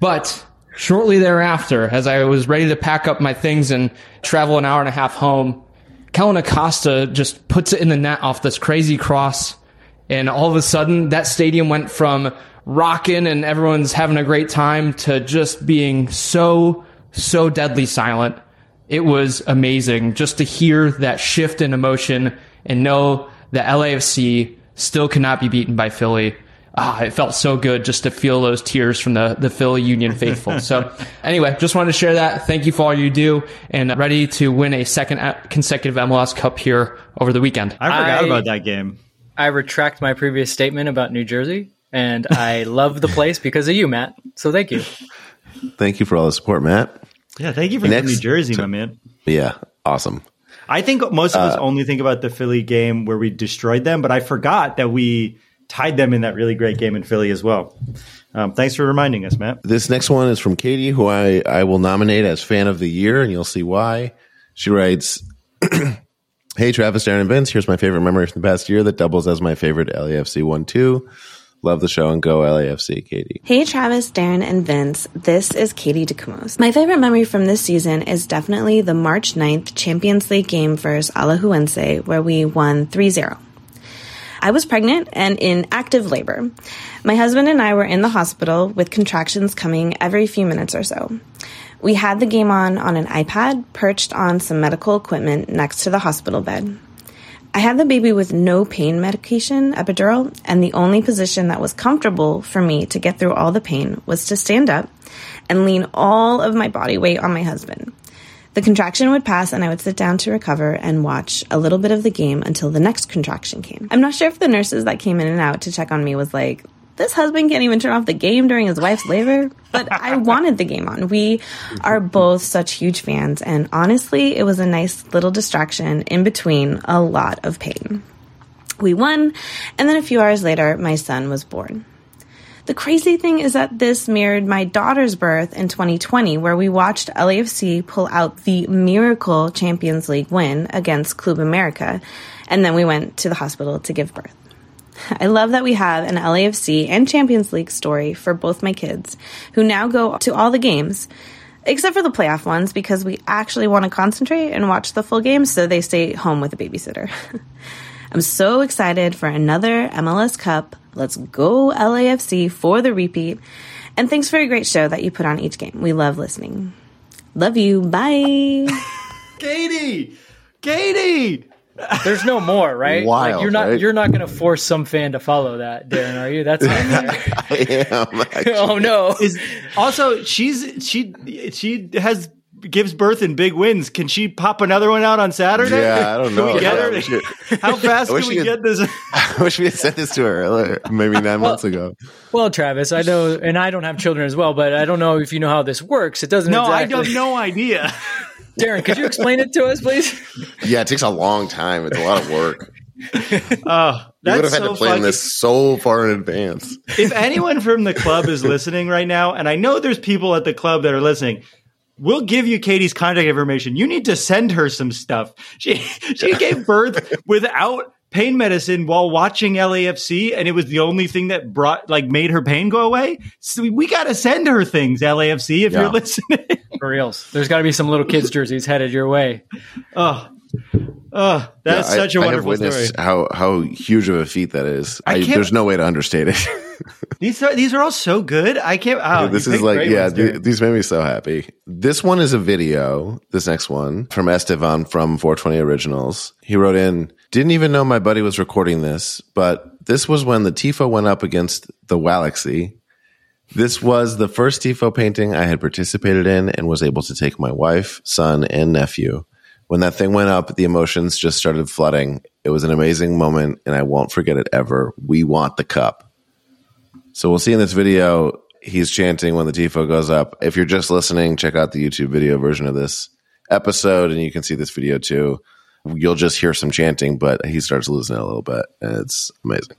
But shortly thereafter, as I was ready to pack up my things and travel an hour and a half home, Kellyn Acosta just puts it in the net off this crazy cross. And all of a sudden, that stadium went from rocking and everyone's having a great time to just being so, so deadly silent. It was amazing just to hear that shift in emotion and know that LAFC still cannot be beaten by Philly. Ah, it felt so good just to feel those tears from the, the Philly Union faithful. so <laughs> anyway, just wanted to share that. Thank you for all you do and ready to win a second uh, consecutive MLS Cup here over the weekend. I forgot I- about that game. I retract my previous statement about New Jersey, and I love the place because of you, Matt. So thank you. Thank you for all the support, Matt. Yeah, thank you for Next- New Jersey, my man. Yeah, awesome. I think most of us Uh, only think about the Philly game where we destroyed them, but I forgot that we tied them in that really great game in Philly as well. Um, thanks for reminding us, Matt. This next one is from Katie, who I, I will nominate as fan of the year, and you'll see why. She writes, <clears throat> Hey, Travis, Darren, and Vince. Here's my favorite memory from the past year that doubles as my favorite LAFC 1 2. Love the show and go LAFC, Katie. Hey Travis, Darren, and Vince. This is Katie DeCumos. My favorite memory from this season is definitely the March 9th Champions League game versus Alajuelense, where we won 3 0. I was pregnant and in active labor. My husband and I were in the hospital with contractions coming every few minutes or so. We had the game on on an iPad perched on some medical equipment next to the hospital bed. I had the baby with no pain medication, epidural, and the only position that was comfortable for me to get through all the pain was to stand up and lean all of my body weight on my husband. The contraction would pass and I would sit down to recover and watch a little bit of the game until the next contraction came. I'm not sure if the nurses that came in and out to check on me was like, this husband can't even turn off the game during his wife's labor. But I <laughs> wanted the game on. We are both such huge fans, and honestly, it was a nice little distraction in between a lot of pain. We won, and then a few hours later, my son was born. The crazy thing is that this mirrored my daughter's birth in 2020, where we watched LAFC pull out the miracle Champions League win against Club America, and then we went to the hospital to give birth. I love that we have an LAFC and Champions League story for both my kids, who now go to all the games, except for the playoff ones, because we actually want to concentrate and watch the full game, so they stay home with a babysitter. <laughs> I'm so excited for another MLS Cup. Let's go LAFC for the repeat. And thanks for a great show that you put on each game. We love listening. Love you. Bye. <laughs> Katie, Katie. There's no more, right? Wild, like you're not right? you're not going to force some fan to follow that, Darren, are you? That's not. <laughs> I am. <laughs> actually. oh no. Is also she's she she has gives birth in big wins. Can she pop another one out on Saturday? Yeah, I don't <laughs> Can know. we get Yeah, her? we How fast can we we get this? I wish we had sent this to her earlier, maybe nine months ago. Well, Travis, I know, and I don't have children as well, but I don't know if you know how this works. It doesn't. No, I have no idea. Darren, could you explain it to us, please? Yeah, it takes a long time. It's a lot of work. <laughs> Oh, You would have had so to plan fucking- this so far in advance. <laughs> if anyone from the club is listening right now, and I know there's people at the club that are listening, we'll give you Katie's contact information. You need to send her some stuff. She she <laughs> gave birth without pain medicine while watching LAFC, and it was the only thing that brought like made her pain go away. So we got to send her things, LAFC, if Yeah. you're listening. For reals. There's got to be some little kids' <laughs> jerseys headed your way. Oh, oh, that's Yeah, such a I have wonderful story. How how huge of a feat that is. I I there's no way to understate it. <laughs> These are these are all so good. I can't. Oh, this is like yeah, ones, th- these made me so happy. This one is a video. This next one from Estevan from 420 Originals. He wrote in, "Didn't even know my buddy was recording this, but this was when the Tifo went up against the Galaxy. This was the first tifo painting I had participated in and was able to take my wife, son, and nephew." When that thing went up, the emotions just started flooding. It was an amazing moment, and I won't forget it ever. We want the cup. So we'll see in this video, he's chanting when the tifo goes up. If you're just listening, check out the YouTube video version of this episode, and you can see this video too. You'll just hear some chanting, but he starts losing it a little bit, and it's amazing.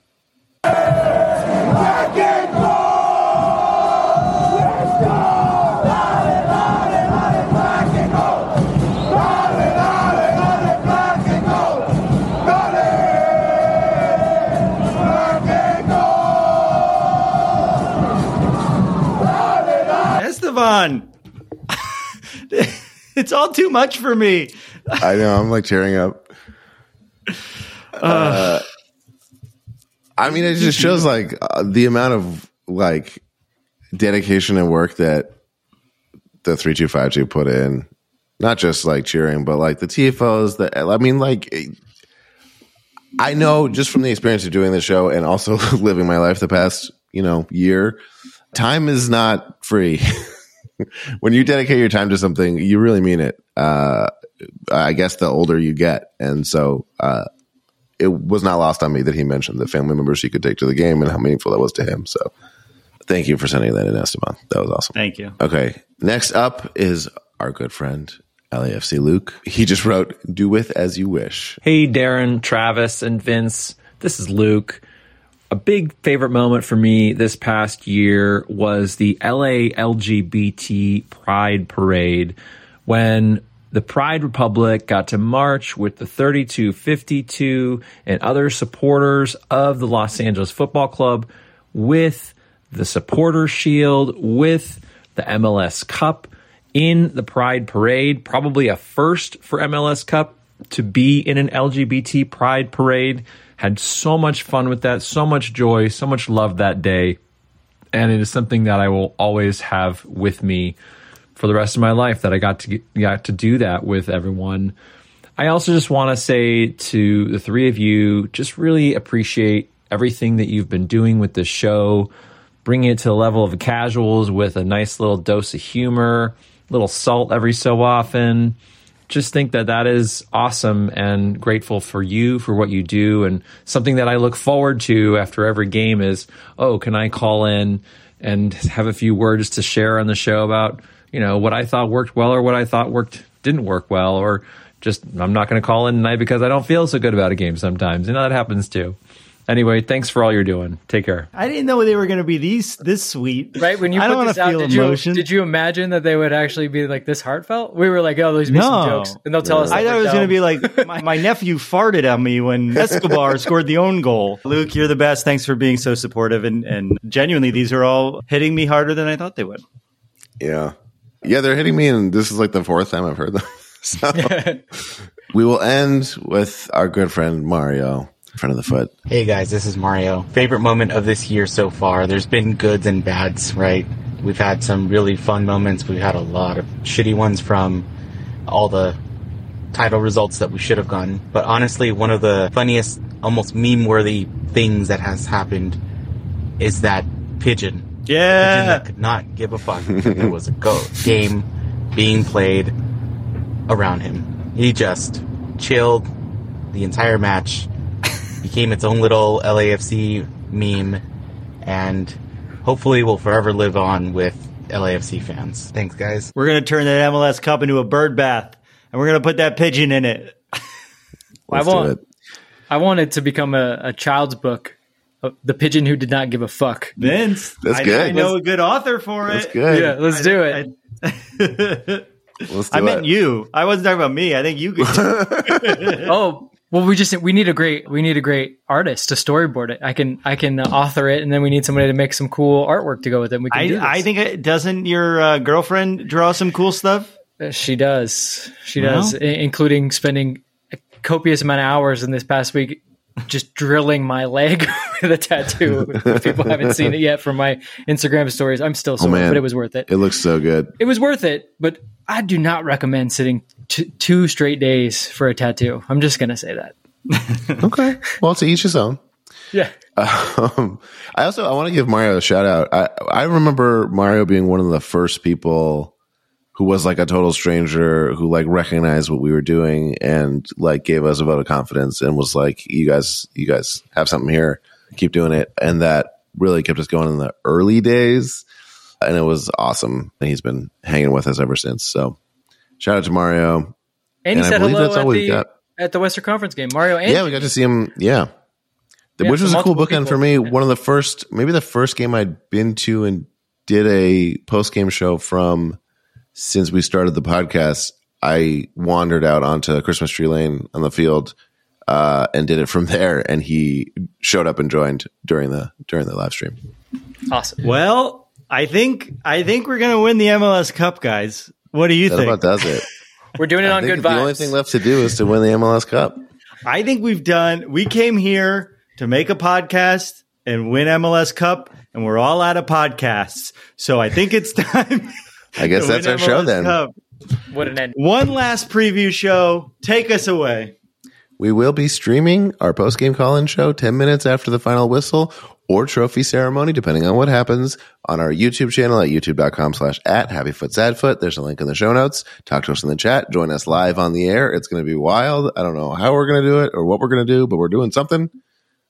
Esteban. <laughs> it's all too much for me. I know, I'm like tearing up. Uh, I mean, it just shows like uh, the amount of like dedication and work that the three two five two put in. Not just like cheering, but like the tifos. The I mean, like I know just from the experience of doing the show and also <laughs> living my life the past you know year, time is not free. <laughs> <laughs> when you dedicate your time to something, you really mean it. Uh, I guess the older you get, and so uh, it was not lost on me that he mentioned the family members he could take to the game and how meaningful that was to him. So, thank you for sending that in, Esteban. That was awesome. Thank you. Okay, next up is our good friend LAFC Luke. He just wrote, "Do with as you wish." Hey, Darren, Travis, and Vince. This is Luke. A big favorite moment for me this past year was the LA LGBT Pride Parade when the Pride Republic got to march with the 3252 and other supporters of the Los Angeles Football Club with the supporter shield, with the MLS Cup in the Pride Parade. Probably a first for MLS Cup to be in an LGBT Pride Parade. Had so much fun with that, so much joy, so much love that day. And it is something that I will always have with me for the rest of my life that I got to get, got to do that with everyone. I also just want to say to the three of you, just really appreciate everything that you've been doing with this show, bringing it to the level of casuals with a nice little dose of humor, little salt every so often. Just think that that is awesome and grateful for you for what you do. And something that I look forward to after every game is, oh, can I call in and have a few words to share on the show about, you know, what I thought worked well or what I thought worked didn't work well or just I'm not going to call in tonight because I don't feel so good about a game sometimes. You know, that happens too. Anyway, thanks for all you're doing. Take care. I didn't know they were going to be these this sweet. Right when you I put don't this out, feel did emotion. you did you imagine that they would actually be like this heartfelt? We were like, oh, there's be no, some jokes, and they'll tell us. I thought it was going to be like my, my nephew farted at me when <laughs> Escobar scored the own goal. Luke, you're the best. Thanks for being so supportive and and genuinely, these are all hitting me harder than I thought they would. Yeah. Yeah, they're hitting me, and this is like the fourth time I've heard them. <laughs> So <laughs> we will end with our good friend Mario. Friend of the foot. Hey guys, this is Mario. Favorite moment of this year so far. There's been goods and bads, right? We've had some really fun moments. We've had a lot of shitty ones from all the title results that we should have gotten. But honestly, one of the funniest, almost meme worthy things that has happened is that pigeon. Yeah. Pigeon that could not give a fuck if <laughs> there was a go game being played around him. He just chilled the entire match, became its own little LAFC meme, and hopefully will forever live on with LAFC fans. Thanks, guys. We're gonna turn that MLS Cup into a bird bath, and we're gonna put that pigeon in it. <laughs> I want, I want it to become a, a child's book. The pigeon who did not give a fuck. Vince, That's I, good. I know a good author for it. That's it. good. Yeah, let's do it. <laughs> Let's do I meant it. you. I wasn't talking about me. I think you could. <laughs> oh well, we just we need a great we need a great artist to storyboard it. I can I can uh, author it, and then we need somebody to make some cool artwork to go with it. We can do this. I, I think it, doesn't your uh, girlfriend draw some cool stuff? Uh, she does. She Well. does, i- including spending a copious amount of hours in this past week just drilling my leg <laughs> with a tattoo. If people haven't seen it yet from my Instagram stories, I'm still Oh sore, man, but it was worth it. It looks so good. It was worth it, but I do not recommend sitting t- two straight days for a tattoo. I'm just gonna say that. <laughs> okay. Well, to each his own. Yeah. Um, I also I want to give Mario a shout out. I I remember Mario being one of the first people who was like a total stranger who like recognized what we were doing and like gave us a vote of confidence and was like, "You guys, you guys have something here. Keep doing it." And that really kept us going in the early days, and it was awesome. And he's been hanging with us ever since. So, shout out to Mario. And he I said hello that's at all the got. at the Western Conference game. Mario and Yeah, we got to see him. Yeah. Yeah, Which was a cool multiple bookend for me. One of the first, maybe the first game I'd been to and did a post game show from since we started the podcast. I wandered out onto Christmas Tree Lane on the field uh, and did it from <laughs> there. And he showed up and joined during the during the live stream. awesome. Well, I think I think we're gonna win the MLS Cup, guys. What do you That think? about does it. <laughs> We're doing it I on think good the only thing left to do is to win the MLS Cup. I think we've done. We came here to make a podcast and win MLS Cup, and we're all out of podcasts. So I think it's <laughs> time. I guess to that's win our show then. Cup. What an end. One last preview show. Take us away. We will be streaming our post game call in show 10 minutes after the final whistle or trophy ceremony, depending on what happens, on our YouTube channel at youtube.com slash at happyfootsadfoot. There's a link in the show notes. Talk to us in the chat. Join us live on the air. It's going to be wild. I don't know how we're going to do it or what we're going to do, but we're doing something.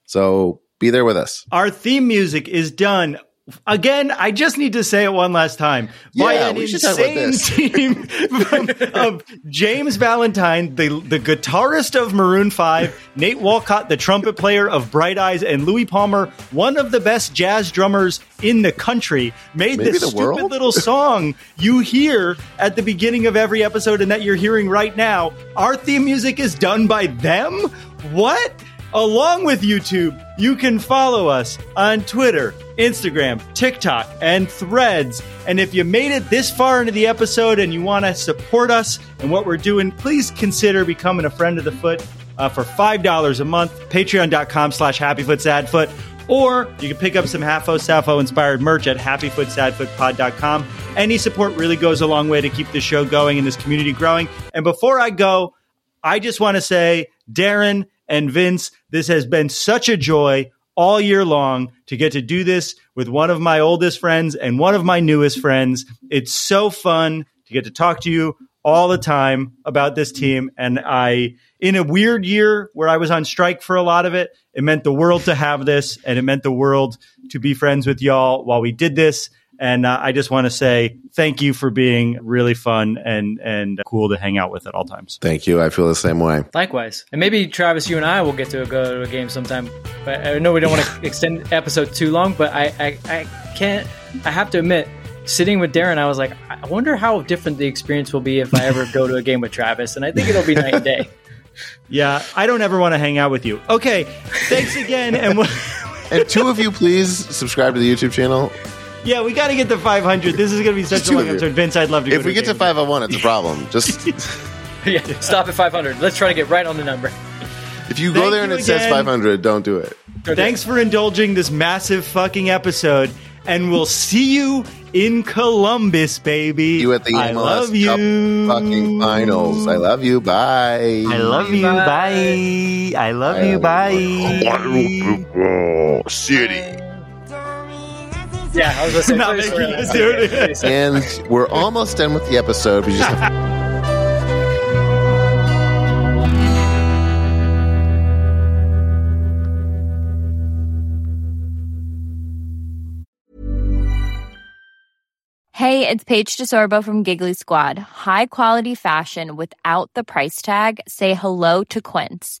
So be there with us. Our theme music is done. Again, I just need to say it one last time. By Yeah, an talk about insane <laughs> team of James Valentine, the, the guitarist of Maroon 5, Nate Walcott, the trumpet player of Bright Eyes, and Louis Palmer, one of the best jazz drummers in the country, made Maybe this stupid world? little song you hear at the beginning of every episode and that you're hearing right now. Our theme music is done by them? What? Along with YouTube, you can follow us on Twitter, Instagram, TikTok, and Threads. And if you made it this far into the episode and you want to support us and what we're doing, please consider becoming a friend of the foot uh, for $5 a month. Patreon.com slash happyfootsadfoot. Or you can pick up some HaFoSaFo inspired merch at happyfootsadfootpod.com. Any support really goes a long way to keep the show going and this community growing. And before I go, I just want to say, Darren and Vince, this has been such a joy all year long to get to do this with one of my oldest friends and one of my newest friends. It's so fun to get to talk to you all the time about this team. And I, in a weird year where I was on strike for a lot of it, it meant the world to have this and it meant the world to be friends with y'all while we did this. And uh, I just want to say thank you for being really fun and, and cool to hang out with at all times. Thank you. I feel the same way. Likewise. And maybe Travis, you and I will get to go to a game sometime. But I know we don't want to <laughs> extend episode too long, but I, I, I can't, I have to admit, sitting with Darren, I was like, I wonder how different the experience will be if I ever go to a game with Travis. And I think it'll be night and day. <laughs> Yeah, I don't ever want to hang out with you. Okay, thanks again. and we'll- <laughs> And two of you, please subscribe to the YouTube channel. Yeah, we got to get to 500. This is going to be such a long of episode. Vince, I'd love to go If we a get to 501, it's a problem. <laughs> Just yeah, stop at 500. Let's try to get right on the number. If you go Thank there and you it says 500, don't do it. Thanks for indulging this massive fucking episode, and we'll see you in Columbus, baby. You at the I MLS love you. Cup fucking finals. I love you. Bye. I love you. Bye. I love you. Bye. City. <laughs> Yeah, I was gonna Not making sure us that's- do it. pretty sure. And we're almost done with the episode. We just have Hey, it's Paige DeSorbo from Giggly Squad. High quality fashion without the price tag. Say hello to Quince.